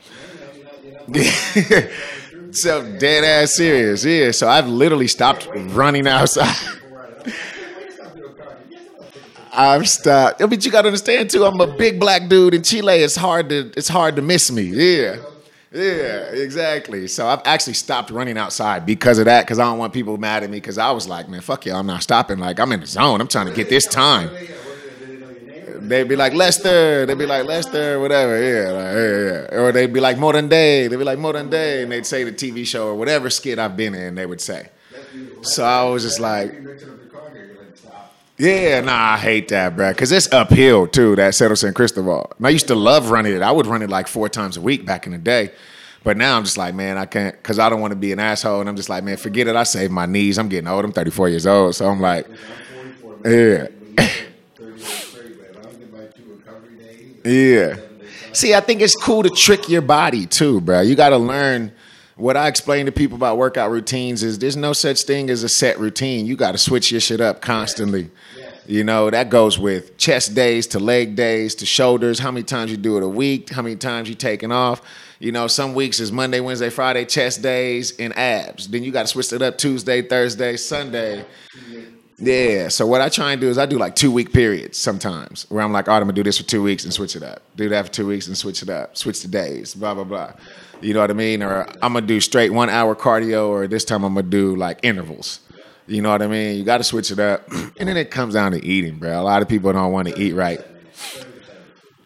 so dead ass serious, yeah. So I've literally stopped running outside. I've stopped. Mean, you gotta understand too. I'm a big black dude in Chile. It's hard to it's hard to miss me. Yeah, yeah, exactly. So I've actually stopped running outside because of that. Because I don't want people mad at me. Because I was like, man, fuck you. I'm not stopping. Like I'm in the zone. I'm trying to get this time. They'd be like Lester. They'd be like Lester, whatever. Yeah, like, yeah, yeah. Or they'd be like Modern Day. They'd be like Modern Day, and they'd say the TV show or whatever skit I've been in. They would say. So I was just like, yeah, nah, I hate that, bro. Cause it's uphill too. That Cerro San Cristobal. And I used to love running it. I would run it like four times a week back in the day. But now I'm just like, man, I can't, cause I don't want to be an asshole. And I'm just like, man, forget it. I saved my knees. I'm getting old. I'm 34 years old. So I'm like, yeah. Yeah. See, I think it's cool to trick your body too, bro. You got to learn. What I explain to people about workout routines is there's no such thing as a set routine. You got to switch your shit up constantly. You know, that goes with chest days to leg days to shoulders, how many times you do it a week, how many times you taking off. You know, some weeks is Monday, Wednesday, Friday, chest days and abs. Then you got to switch it up Tuesday, Thursday, Sunday. Yeah. So what I try and do is I do like two week periods sometimes where I'm like, all right, I'm gonna do this for two weeks and switch it up. Do that for two weeks and switch it up. Switch the days, blah, blah, blah. You know what I mean? Or I'm gonna do straight one hour cardio, or this time I'm gonna do like intervals. You know what I mean? You gotta switch it up. and then it comes down to eating, bro. A lot of people don't want to eat right.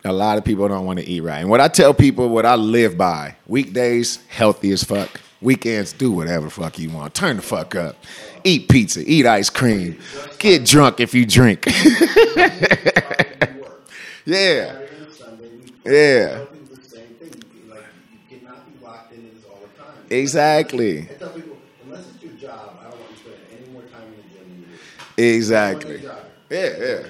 A lot of people don't want to eat right. And what I tell people, what I live by, weekdays, healthy as fuck. Weekends, do whatever fuck you want. Turn the fuck up. Eat pizza, eat ice cream, get drunk if you drink. Yeah, Yeah. time. exactly, Yeah, people,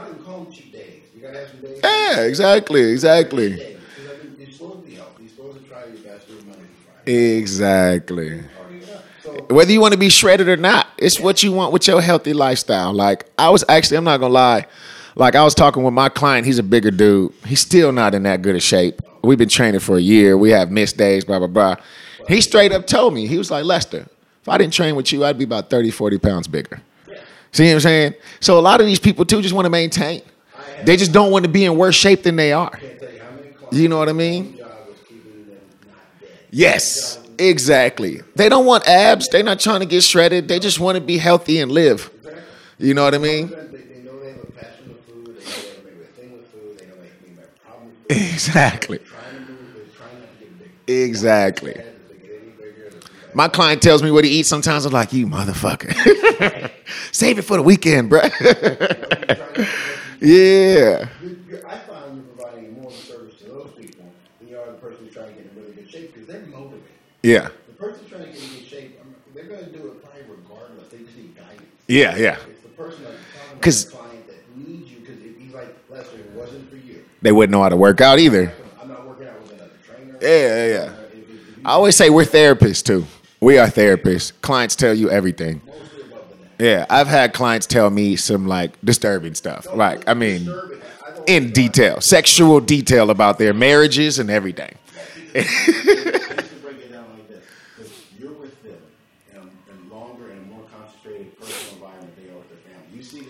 I don't call them cheat days. You gotta have some days. Yeah, exactly, exactly, days. 'Cause, I mean, You're supposed to be healthy. You're supposed to try your best to Monday exactly. Oh, so whether you want to be shredded or not, it's what you want with your healthy lifestyle. Like I was actually, I'm not gonna lie, like I was talking with my client. He's a bigger dude. He's still not in that good of shape. We've been training for a year. We have missed days, blah blah blah. He straight up told me he was like Lester, if I didn't train with you, I'd be about 30, 40 pounds bigger. See what I'm saying? So a lot of these people too just want to maintain. They just don't want to be in worse shape than they are. You know what I mean? Yes, exactly. They don't want abs. They're not trying to get shredded. They just want to be healthy and live. You know what I mean? Exactly. They're My client tells me what he eats. Sometimes I'm like, you motherfucker. Save it for the weekend, bro. yeah. I find you're providing more service to those people than you are the person who's trying to get in really good shape because they're motivated. Yeah. The person trying to get in good shape, mean, they're going to do it probably regardless. They just need guidance. Yeah, yeah. It's the person that's talking 'Cause- to the client that needs you because he's like, Lester, it wasn't for you. They wouldn't know how to work out either. I'm not working out with another trainer. Yeah, yeah, yeah. I always say we're therapists too. We are therapists. Clients tell you everything. Yeah, I've had clients tell me some like disturbing stuff. Like, I mean, in detail, sexual detail about their marriages and everything.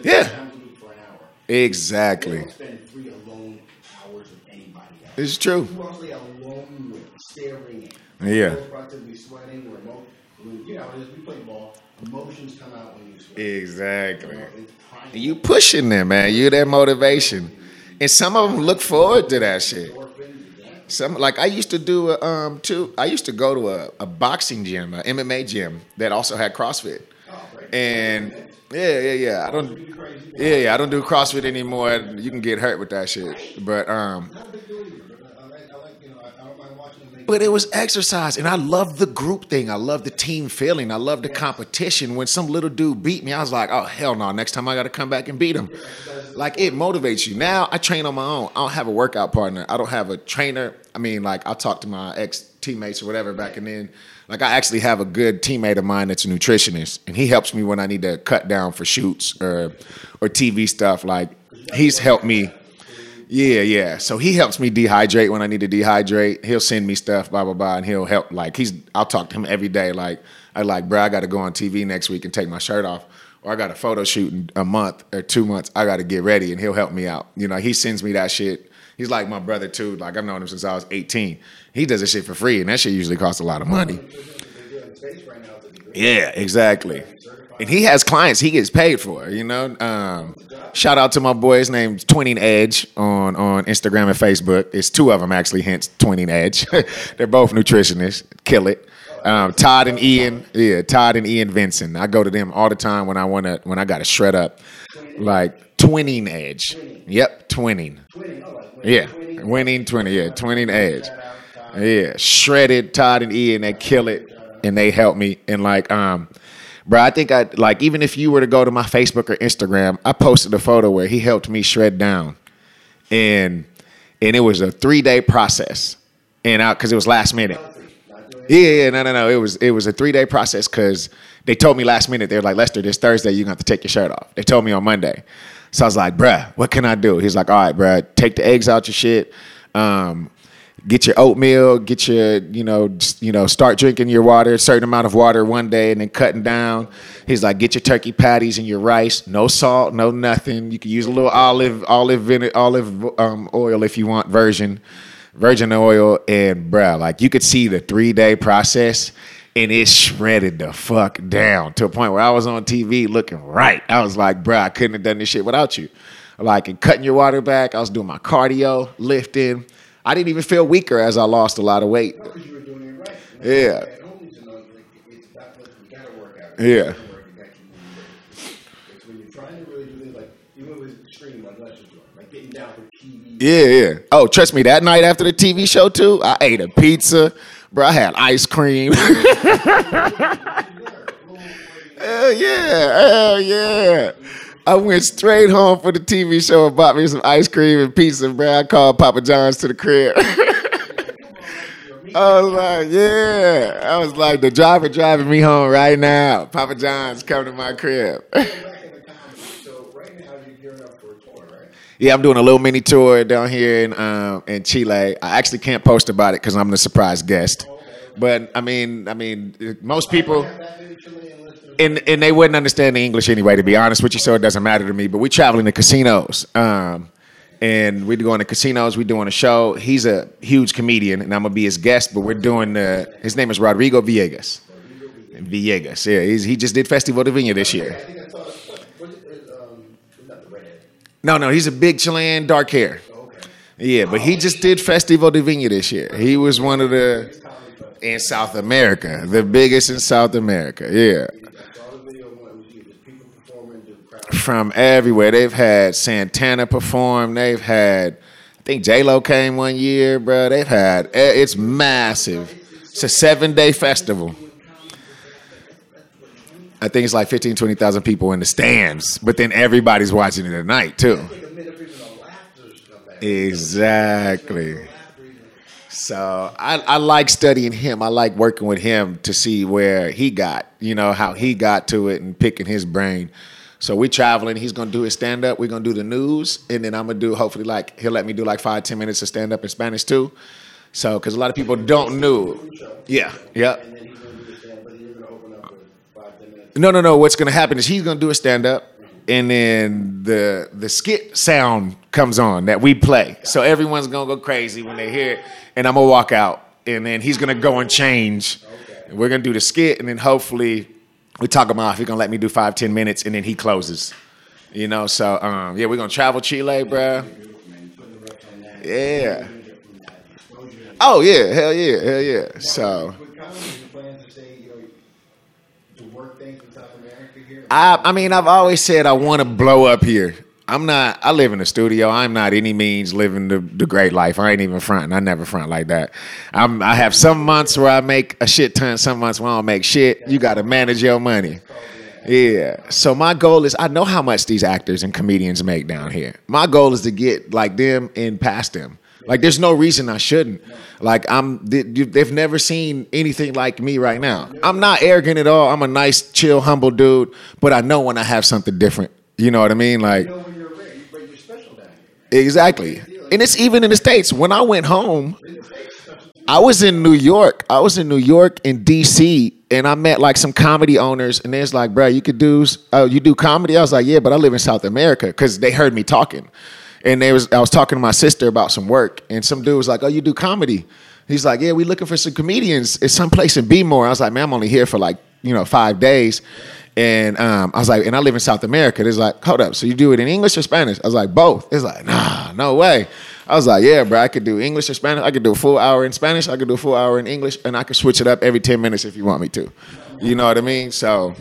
Yeah. Exactly. It's true. Who else they alone with, staring at? Yeah. Close sweating, or when- You know, we play ball, emotions come out when you sweat. Exactly. You know. You pushing them, man. You their motivation. And some of them look forward to that shit. Some like I used to do a, um too. I used to go to a, a boxing gym, a MMA gym that also had CrossFit. Oh. And yeah, yeah, yeah. I don't. Yeah, yeah. I don't do CrossFit anymore. You can get hurt with that shit. But um, But it was exercise, and I love the group thing. I love the team feeling. I love the competition. When some little dude beat me, I was like, "Oh hell no! Next time I got to come back and beat him." Like it motivates you. Now I train on my own. I don't have a workout partner. I don't have a trainer. I mean, like I talk to my ex teammates or whatever back and then. Like I actually have a good teammate of mine that's a nutritionist, and he helps me when I need to cut down for shoots or or TV stuff. Like he's helped me. Yeah, yeah. So he helps me dehydrate when I need to dehydrate. He'll send me stuff, blah blah blah, and he'll help. Like he's, I'll talk to him every day. Like I like, bro, I got to go on TV next week and take my shirt off, or I got a photo shoot in a month or two months. I got to get ready, and he'll help me out. You know, he sends me that shit. He's like my brother too. Like I've known him since I was 18. He does this shit for free, and that shit usually costs a lot of money. They're doing in space right now to a degree. Yeah, exactly. And he has clients he gets paid for, you know. Um, shout out to my boy. His name's Twinning Edge on, on Instagram and Facebook. It's two of them actually, hence Twinning Edge. They're both nutritionists. Kill it. Um, Todd and Ian, yeah, Todd and Ian Vincent. I go to them all the time when I want to when I got to shred up, like Twinning Edge. Yep, twinning. Yeah, winning twenty. Yeah, twinning Edge. Yeah, shredded Todd and Ian. They kill it, and they help me. And like, um, bro, I think I like even if you were to go to my Facebook or Instagram, I posted a photo where he helped me shred down, and and it was a three day process, and out because it was last minute. Yeah, yeah, no, no, no. It was it was a three day process because they told me last minute they were like Lester, this Thursday you're gonna have to take your shirt off. They told me on Monday, so I was like, bruh, what can I do? He's like, all right, bruh, take the eggs out your shit. Um, get your oatmeal, get your, you know, just, you know, start drinking your water, a certain amount of water one day, and then cutting down. He's like, get your turkey patties and your rice, no salt, no nothing. You can use a little olive, olive vinegar, olive um, oil if you want virgin, virgin oil, and bruh, like you could see the three day process. And it shredded the fuck down to a point where I was on TV looking right. I was like, bruh, I couldn't have done this shit without you. Like, and cutting your water back. I was doing my cardio, lifting, I didn't even feel weaker as I lost a lot of weight. No, because you were doing it right. Yeah. And only to know, like, it's about, like, you gotta work out. Yeah. You gotta work, you gotta keep moving. It's when you're trying to really do this, like, even with extreme, like Lester's doing, like getting down for TV. Yeah, yeah. Oh, trust me, that night after the TV show too, I ate a pizza, bro. I had ice cream. hell yeah, hell yeah. I went straight home for the TV show and bought me some ice cream and pizza, bro. I called Papa John's to the crib. I was like, yeah. I was like, the driver driving me home right now. Papa John's coming to my crib. Yeah, I'm doing a little mini tour down here in um, in Chile. I actually can't post about it because I'm the surprise guest. But I mean, I mean, most people And and they wouldn't understand the English anyway. To be honest with you, so it doesn't matter to me. But we traveling to casinos, um, and we're going to casinos. We're doing a show. He's a huge comedian, and I'm gonna be his guest. But we're doing the. His name is Rodrigo Villegas. Villegas, yeah. He's, he just did Festival de Viña this year. No, no, he's a big Chilean, dark hair. Yeah, but he just did Festival de Viña this year. He was one of the in South America, the biggest in South America. Yeah, I saw the video when it was you, just people performing, the crowd. From everywhere. They've had Santana perform. They've had, I think J Lo came one year, bro. They've had. eh, It's massive. It's a seven day festival. I think it's like 15, 20,000 people in the stands, but then everybody's watching it at night too. Exactly. So I, I like studying him. I like working with him to see where he got, you know, how he got to it and picking his brain. So we're traveling. He's gonna do his stand up. We're gonna do the news, and then I'm gonna do hopefully like he'll let me do like five ten minutes of stand up in Spanish too. So because a lot of people don't know. Yeah, minutes. No, no, no. What's gonna happen is he's gonna do a stand up, and then the the skit sound comes on that we play. So everyone's gonna go crazy when they hear it, and I'm gonna walk out, and then he's gonna go and change. We're gonna do the skit, and then hopefully we talk him off. He's gonna let me do five, ten minutes, and then he closes. You know, so um, yeah, we're gonna travel Chile, bruh. Yeah. Oh yeah, hell yeah, hell yeah. So. I, I mean, I've always said I want to blow up here. I'm not. I live in a studio. I'm not any means living the, the great life. I ain't even fronting. I never front like that. I'm. I have some months where I make a shit ton. Some months where I don't make shit. You got to manage your money. Yeah. So my goal is I know how much these actors and comedians make down here. My goal is to get like them and past them. Like there's no reason I shouldn't. Like I'm They, they've never seen anything like me right now. I'm not arrogant at all. I'm a nice, chill, humble dude, but I know when I have something different. You know what I mean? Like You know when you're ready, but you're special down here. Exactly. And it's even in the states. When I went home, I was in New York. I was in New York and DC, and I met like some comedy owners, and there's like, bro, you could do, oh, you do comedy. I was like, yeah, but I live in South America because they heard me talking, and they was, I was talking to my sister about some work, and some dude was like, oh, you do comedy? He's like, yeah, we looking for some comedians. It's someplace in Bmore. I was like, man, I'm only here for like you know five days. And um, I was like, and I live in South America. It's like, hold up, so you do it in English or Spanish? I was like, both. It's like, nah, no way. I was like, yeah, bro, I could do English or Spanish. I could do a full hour in Spanish. I could do a full hour in English, and I could switch it up every 10 minutes if you want me to. You know what I mean? So,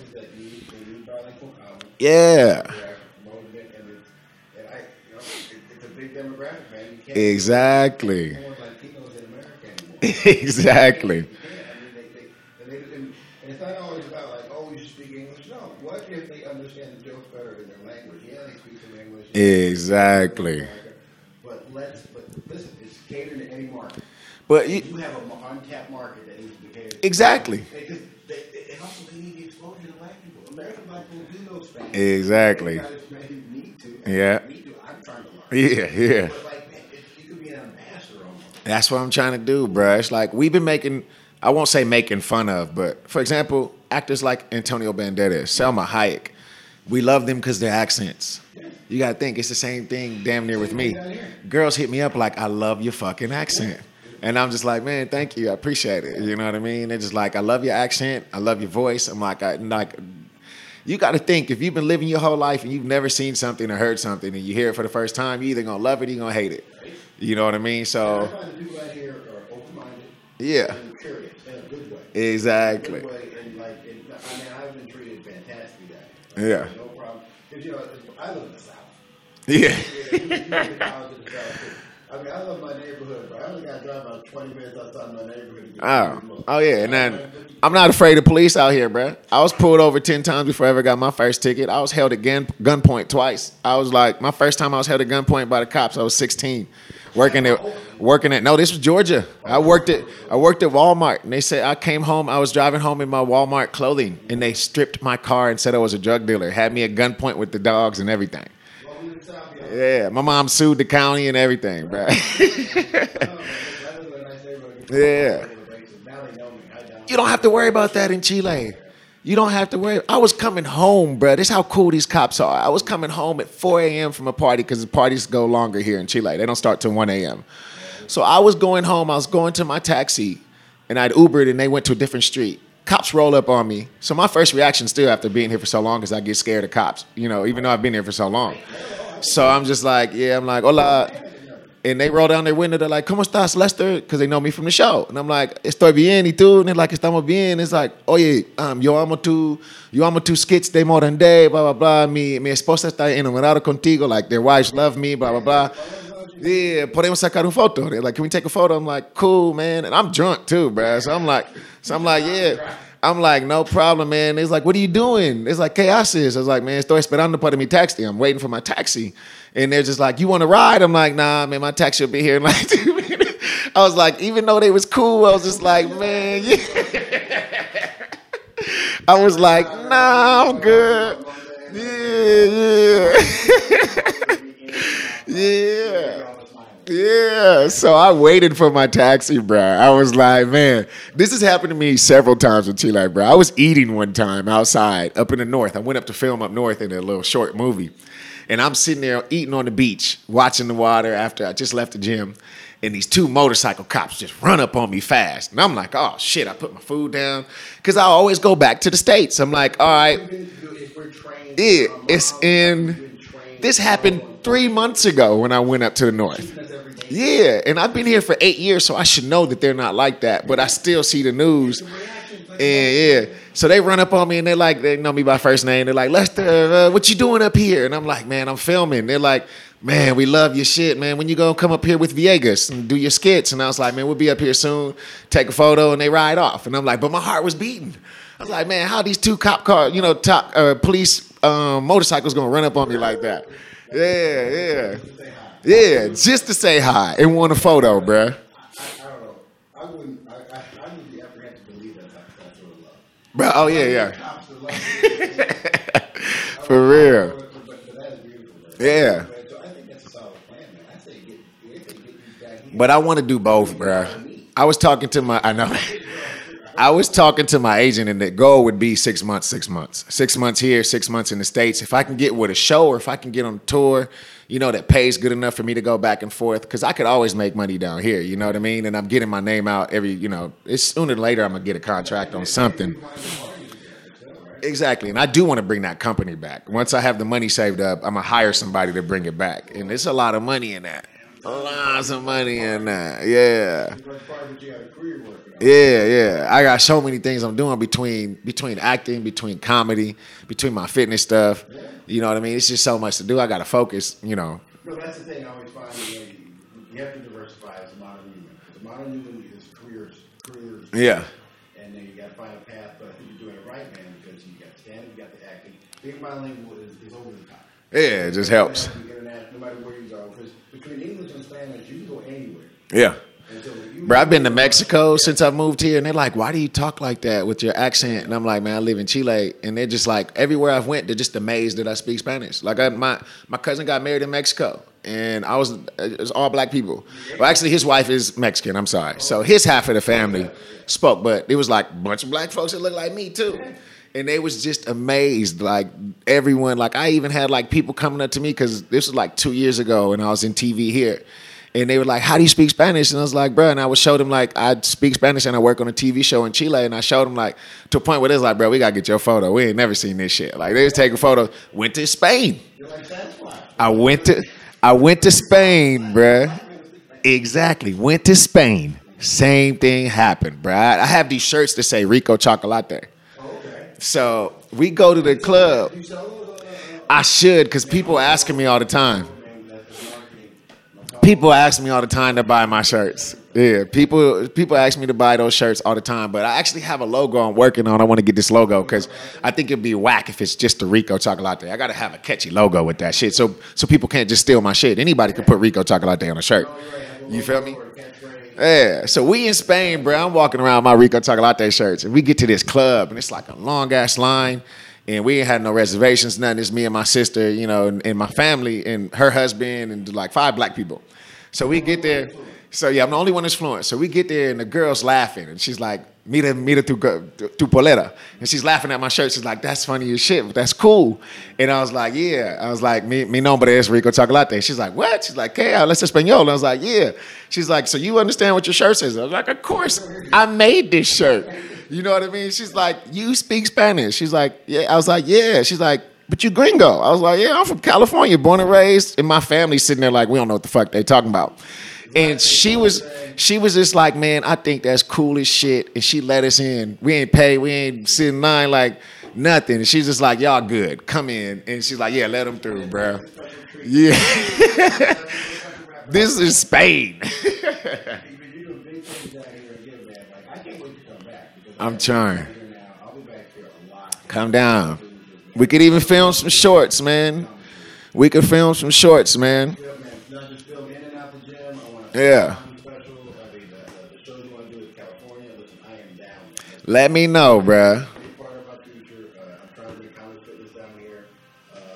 yeah, They're promoting it, and it's, and I, you know, it, it's a big demographic, man. You can't exactly. more Latinos in America anymore. exactly. You can't. I mean, they, they, and, they, and, and it's not always about like, oh, you speak English. No, what if they understand the jokes better in their language? Yeah, they speak some English. Exactly. But let's, but listen, it's catered to any market. But you, You have an untapped market that needs to be catered. to. exactly. They, they, and also they need the exposure to black people. American black people do know Spanish. Exactly. Gotta- they need to. Yeah. Me too. I'm trying to learn. Yeah, yeah. Like, man, it, you could be an ambassador almost. That's what I'm trying to do, bruh. It's like we've been making, I won't say making fun of, but for example, actors like Antonio Banderas, Salma Hayek, we love them because their accents. You gotta think it's the same thing damn near with me. Girls hit me up like, I love your fucking accent. And I'm just like, man, thank you. I appreciate it. You know what I mean? They're just like, I love your accent. I love your voice. I'm like, I like you got to think if you've been living your whole life and you've never seen something or heard something and you hear it for the first time, you either gonna love it or you gonna hate it. You know what I mean? So find the people out here are open-minded yeah, and curious in a good way. exactly. Way, like, and, I mean, I've been treated fantastically. That Yeah. no problem. Because you know, I live in the. Yeah. Yeah, you- you get out in the South, too. I mean, I love my neighborhood, but I only got to drive about 20 minutes outside my neighborhood Oh, oh yeah, and then I'm not afraid of police out here, bruh. I was pulled over ten times before I ever got my first ticket. I was held at gun gunpoint twice. I was like, my first time I was held at gunpoint by the cops. I was 16, working at working at. No, this was Georgia. I worked at I worked at Walmart, and they said I came home. I was driving home in my Walmart clothing, and they stripped my car and said I was a drug dealer. Had me at gunpoint with the dogs and everything. Well, we in the South, yeah. My mom sued the county and everything, bruh. I live in a nice neighborhood. Yeah. Now they know me. I don't. You don't have to worry about that in Chile. You don't have to worry. I was coming home, bro. This is how cool these cops are. I was coming home at 4 a.m. from a party because the parties go longer here in Chile. They don't start till 1 a.m. So I was going home. I was going to my taxi, and I'd Ubered, and they went to a different street. Cops roll up on me. So my first reaction, still after being here for so long, is I get scared of cops. You know, even though I've been here for so long. So I'm just like, yeah, I'm like, hola. And they roll down their window. They're like, ¿Cómo estás, Lester? Because they know me from the show. And I'm like, estoy bien, y tú? And they're like, estamos bien. It's like, oye, um, yo amo tu, yo amo tus skits de Morandé, blah, blah, blah. Mi, mi esposa está enamorada contigo. Like, their wives love me, blah, blah, blah. Yeah, podemos sacar un foto. They're like, can we take a photo? I'm like, cool, man. And I'm drunk too, bruh. So I'm like, so I'm like, yeah. I'm like, no problem, man. It's like, what are you doing? It's like, ¿qué haces? I was like, man, estoy esperando para mi taxi. I'm waiting for my taxi. And they're just like, you want to ride? I'm like, nah, man, my taxi will be here in like two minutes. I was like, even though they was cool, I was just like, man, yeah. I was like, nah, I'm good. Yeah, yeah. yeah. Yeah, so I waited for my taxi, bro. I was like, man, this has happened to me several times With in Chile, bro. I was eating one time outside up in the north. I went up to film up north in a little short movie. And I'm sitting there eating on the beach, watching the water after I just left the gym. And these two motorcycle cops just run up on me fast. And I'm like, oh shit, I put my food down. Cause I always go back to the States. I'm like, all right, If we're trained, yeah, it's in. This happened three months ago when I went up to the north. Yeah, and I've been here for eight years, so I should know that they're not like that. But I still see the news, and yeah, so they run up on me and they're like, they know me by first name. They're like, Lester, uh, what you doing up here? And I'm like, man, I'm filming. They're like, man, we love your shit, man. When you gonna come up here with Villegas and do your skits? And I was like, man, we'll be up here soon. Take a photo, and they ride off. And I'm like, but my heart was beating. I was like, man, how these two cop cars, you know, top uh, police um, motorcycles gonna run up on me like that? Yeah, yeah. Yeah, just to say hi and want a photo, bruh. Bruh, oh yeah, yeah. For real. Yeah. But I want to do both, bro. I was talking to my, I know. I was talking to my agent, and the goal would be six months, six months, six months here, six months in the states. If I can get with a show, or if I can get on a tour, you know, that pays good enough for me to go back and forth, because I could always make money down here. You know what I mean? And I'm getting my name out every, you know, it's sooner or later I'm gonna get a contract on something. Exactly, and I do want to bring that company back. Once I have the money saved up, I'm gonna hire somebody to bring it back, and it's a lot of money in that. Lots of money in that. Yeah. That's part of what you have a career working on. Yeah, yeah. I got so many things I'm doing between between acting, between comedy, between my fitness stuff. You know what I mean? It's just so much to do. I got to focus. You know. No, that's the thing I always find. You, have to diversify as a modern human. A modern human is careers, careers. Yeah. And then you got to find a path. But I think you're doing it right, man, because you got stand, you got the acting. Being bilingual is, is over the top. Yeah, it just helps. You have to be no matter where you go. Because between English and Spanish, you can go anywhere. Yeah. So Bro, I've been to Mexico since I moved here, and they're like, "Why do you talk like that with your accent?" And I'm like, "Man, I live in Chile," and they're just like, everywhere I've went, they're just amazed that I speak Spanish. Like, I, my my cousin got married in Mexico, and I was it was all black people. Well, actually, his wife is Mexican. I'm sorry, so his half of the family spoke, but it was like a bunch of black folks that look like me too. And they was just amazed, like everyone. Like I even had like people coming up to me because this was like two years ago, and I was in TV here, and they were like, "How do you speak Spanish?" And I was like, "Bro," and I would show them like I speak Spanish and I work on a TV show in Chile, and I showed them like to a point where it's like, "Bro, we gotta get your photo. We ain't never seen this shit." Like they was taking photos. Went to Spain. I went to I went to Spain, bro Exactly. Went to Spain. Same thing happened, bro. I have these shirts that say Rico Chocolate. So we go to the club. I should, because people asking me all the time. People ask me all the time to buy my shirts. Yeah, people people ask me to buy those shirts all the time. But I actually have a logo I'm working on. I want to get this logo because I think it'd be whack if it's just the Rico Chocolate. I gotta have a catchy logo with that shit, so so people can't just steal my shit. Anybody can put Rico Chocolate on a shirt. You feel me? Yeah. So we in Spain, bro. I'm walking around my Rico Chocolate shirts, and we get to this club, and it's like a long ass line, and we ain't had no reservations, nothing. It's me and my sister, you know, and, and my family, and her husband, and like five black people. So we get there. So yeah, I'm the only one that's fluent. So we get there, and the girl's laughing, and she's like, "Mira, mira tu, tu polera," and she's laughing at my shirt. She's like, "That's funny as shit, but that's cool." And I was like, "Yeah." I was like, "Mi, mi nombre es Rico Chocolate." She's like, "What?" She's like, "Hey, let's español." And I was like, "Yeah." She's like, "So you understand what your shirt says?" I was like, "Of course, I made this shirt." You know what I mean? She's like, "You speak Spanish?" She's like, "Yeah." I was like, "Yeah." She's like. But you gringo. I was like, yeah, I'm from California, born and raised. And my family's sitting there like, we don't know what the fuck they talking about. And she was she was just like, man, I think that's cool as shit. And she let us in. We ain't pay, we ain't sitting in line like nothing. And she's just like, y'all good, come in. And she's like, yeah, let them through, bro. Yeah. this is Spain. I'm trying. Come down. We could even film some shorts, man. We could film some shorts, man. Down. Let me know, bruh. Uh. Uh.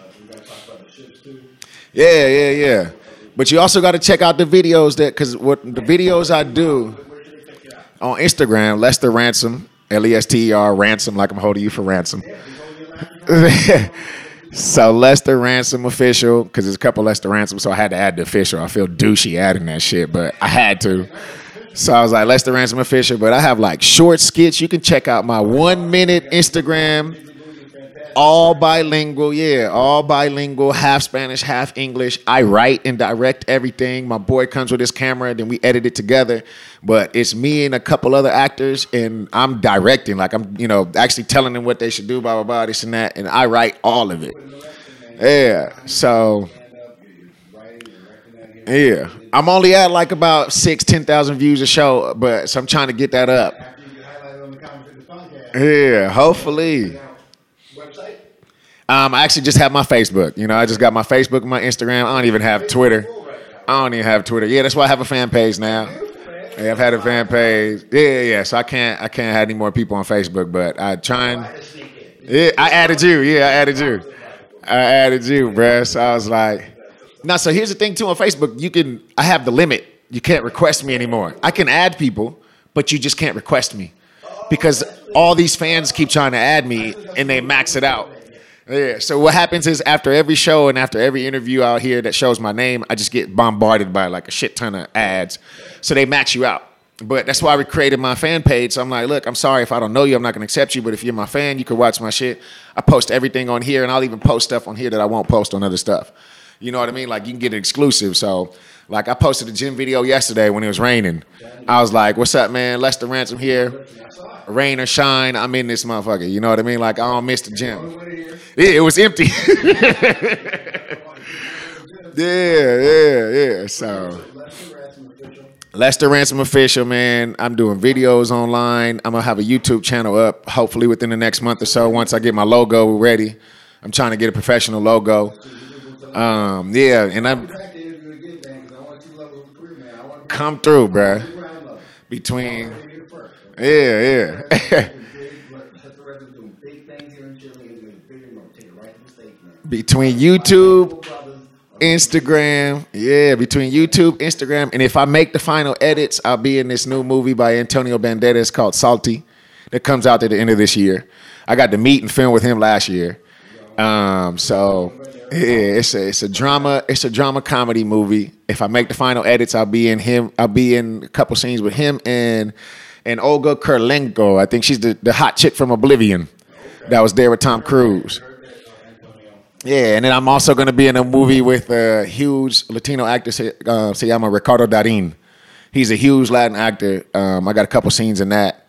Yeah, yeah, yeah. But you also got to check out the videos that, because what the videos I do on Instagram, Lester Ransom, L E S T E R, Ransom, like I'm holding you for ransom. so Lester Ransom official, because there's a couple Lester Ransom, so I had to add the official. I feel douchey adding that shit, but I had to. So I was like, Lester Ransom official, but I have like short skits. You can check out my one minute Instagram all bilingual, yeah, all bilingual, half Spanish, half English. I write and direct everything. My boy comes with his camera, then we edit it together. But it's me and a couple other actors, and I'm directing. Like I'm, you know, actually telling them what they should do, blah blah blah, this and that, and I write all of it. Yeah, so yeah, I'm only at like about six, ten thousand views a show, but so I'm trying to get that up. After you get highlighted on the Comedy Fitness podcast. Yeah, hopefully. Now, website? Um, I actually just have my Facebook. You know, I just got my Facebook my Instagram. I don't even have Twitter. I don't even have Twitter. Yeah, that's why I have a fan page now. Yeah, I've had a fan page. Yeah, yeah. So I can't, I can't have any more people on Facebook, but I try and. Yeah, I added you. Yeah, I added you. I added you, bruh. So I was like, now. So here's the thing too on Facebook. You can, I have the limit. You can't request me anymore. I can add people, but you just can't request me because all these fans keep trying to add me and they max it out. Yeah. So what happens is after every show and after every interview out here that shows my name, I just get bombarded by like a shit ton of ads. So they max you out. But that's why we created my fan page. So I'm like, look, I'm sorry if I don't know you, I'm not gonna accept you. But if you're my fan, you can watch my shit. I post everything on here, and I'll even post stuff on here that I won't post on other stuff. You know what I mean? Like you can get it exclusive. So like I posted a gym video yesterday when it was raining. I was like, what's up, man? Lester Ransom here. Rain or shine, I'm in this motherfucker. You know what I mean? Like I don't miss the gym. Yeah, it was empty. yeah, yeah, yeah. So Lester Ransom official. Lester Ransom official, man. I'm doing videos online. I'm gonna have a YouTube channel up hopefully within the next month or so. Once I get my logo ready, I'm trying to get a professional logo. Um, yeah, and I'm Back to interview again, man, because I want to see level of career, man. I want to come through, bruh. be ground level. Between Bring it first. Yeah, yeah. Big, but Lester Ransom doing big things here in Chile. He's doing big. We're gonna take it right to the states, man. Between YouTube, Instagram, yeah, between YouTube, Instagram, and if I make the final edits, I'll be in this new movie by Antonio Banderas called Salty that comes out at the end of this year. I got to meet and film with him last year. Um, so yeah, it's a it's a drama, it's a drama comedy movie. If I make the final edits, I'll be in him, I'll be in a couple scenes with him and and Olga Kurylenko. I think she's the, the hot chick from Oblivion that was there with Tom Cruise. Yeah, and then I'm also going to be in a movie with a huge Latino actor, se, uh, llama Ricardo Darin. He's a huge Latin actor. Um, I got a couple scenes in that.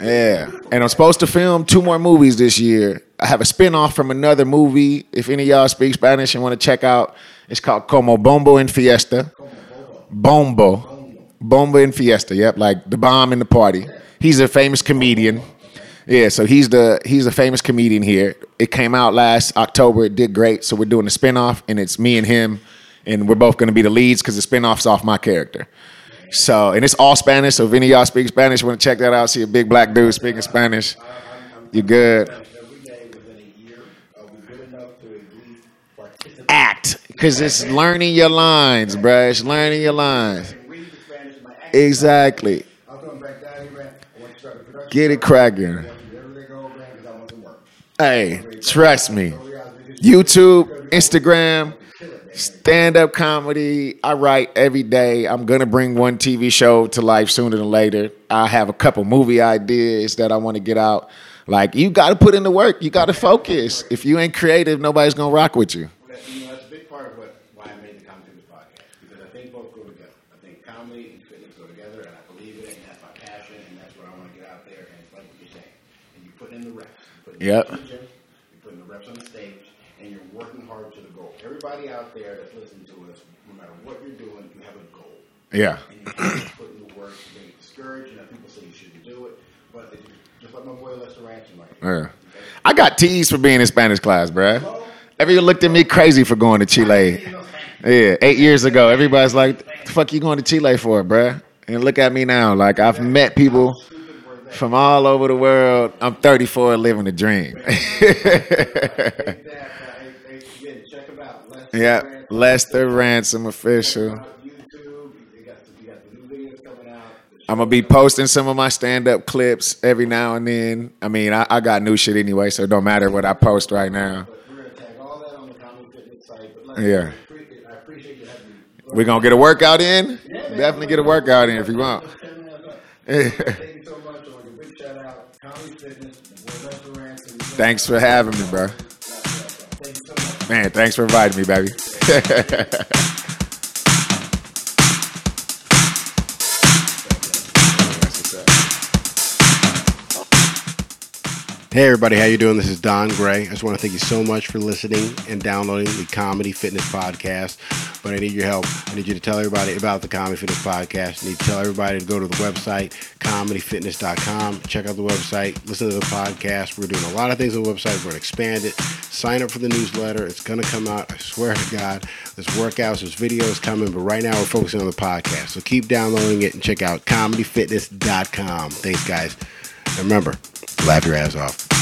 Yeah, and I'm supposed to film two more movies this year. I have a spin-off from another movie. If any of y'all speak Spanish and want to check out, it's called Como Bombo en Fiesta. Bombo. Bombo en Fiesta. Yep, like the bomb in the party. He's a famous comedian. Yeah, so he's the he's a famous comedian here. It came out last October. It did great. So we're doing a spin-off and it's me and him and we're both going to be the leads cuz the spin-off's off my character. So, and it's all Spanish. So if any of y'all speak Spanish, want to check that out, see a big black dude speaking Spanish, you good. Act, because it's learning your lines, bruh. It's learning your lines. Read the Spanish in my accent. Exactly. Get it cracking. Hey, trust me. YouTube, Instagram, stand up comedy. I write every day. I'm going to bring one TV show to life sooner than later. I have a couple movie ideas that I want to get out. Like, you got to put in the work. You got to focus. If you ain't creative, nobody's going to rock with you. That, you know, that's a big part of what why I made the Comedy Fitness podcast because I think both go together. I think comedy and fitness go together, and I believe in it, and that's my passion, and that's what I want to get out there. And like you're saying, and you put in the reps. You put in Yep. the reps in the gym, you put in the reps on the stage, and you're working hard to the goal. Everybody out there that's listening to us, no matter what you're doing, you have a goal. Yeah. And you put in the work. You get discouraged, and people say you shouldn't do it, but just like my boy Lester Ransom right here. Yeah. I got teased for being in Spanish class, bruh. Everybody looked at me crazy for going to Chile. Yeah, eight years ago. Everybody's like, the fuck you going to Chile for, bruh? And look at me now. Like, I've met people from all over the world. I'm 34 living the dream. That, hey, hey, again, check them out. Lester yeah, Ransom. Lester Ransom official. on YouTube. You got, you got the new videos coming out. I'm gonna be posting some of my stand-up clips every now and then. I mean, I, I got new shit anyway, so it don't matter what I post right now. But we're gonna tag all that on the Comedy Fitness site. But like, Yeah. I appreciate, I appreciate you having me. We gonna get a workout in? Definitely get a workout in if you want. Thanks for having me, bro. Man, thanks for inviting me, baby. Hey everybody, how you doing? This is Don Gray. I just want to thank you so much for listening and downloading the Comedy Fitness Podcast. But I need your help. I need you to tell everybody about the Comedy Fitness Podcast. I need to tell everybody to go to the website, comedyfitness.com. Check out the website, listen to the podcast. We're doing a lot of things on the website. We're going to expand it. Sign up for the newsletter. It's going to come out. I swear to God. There's workouts, there's videos coming, but right now we're focusing on the podcast. So keep downloading it and check out comedyfitness.com. Thanks, guys. And remember, laugh your ass off.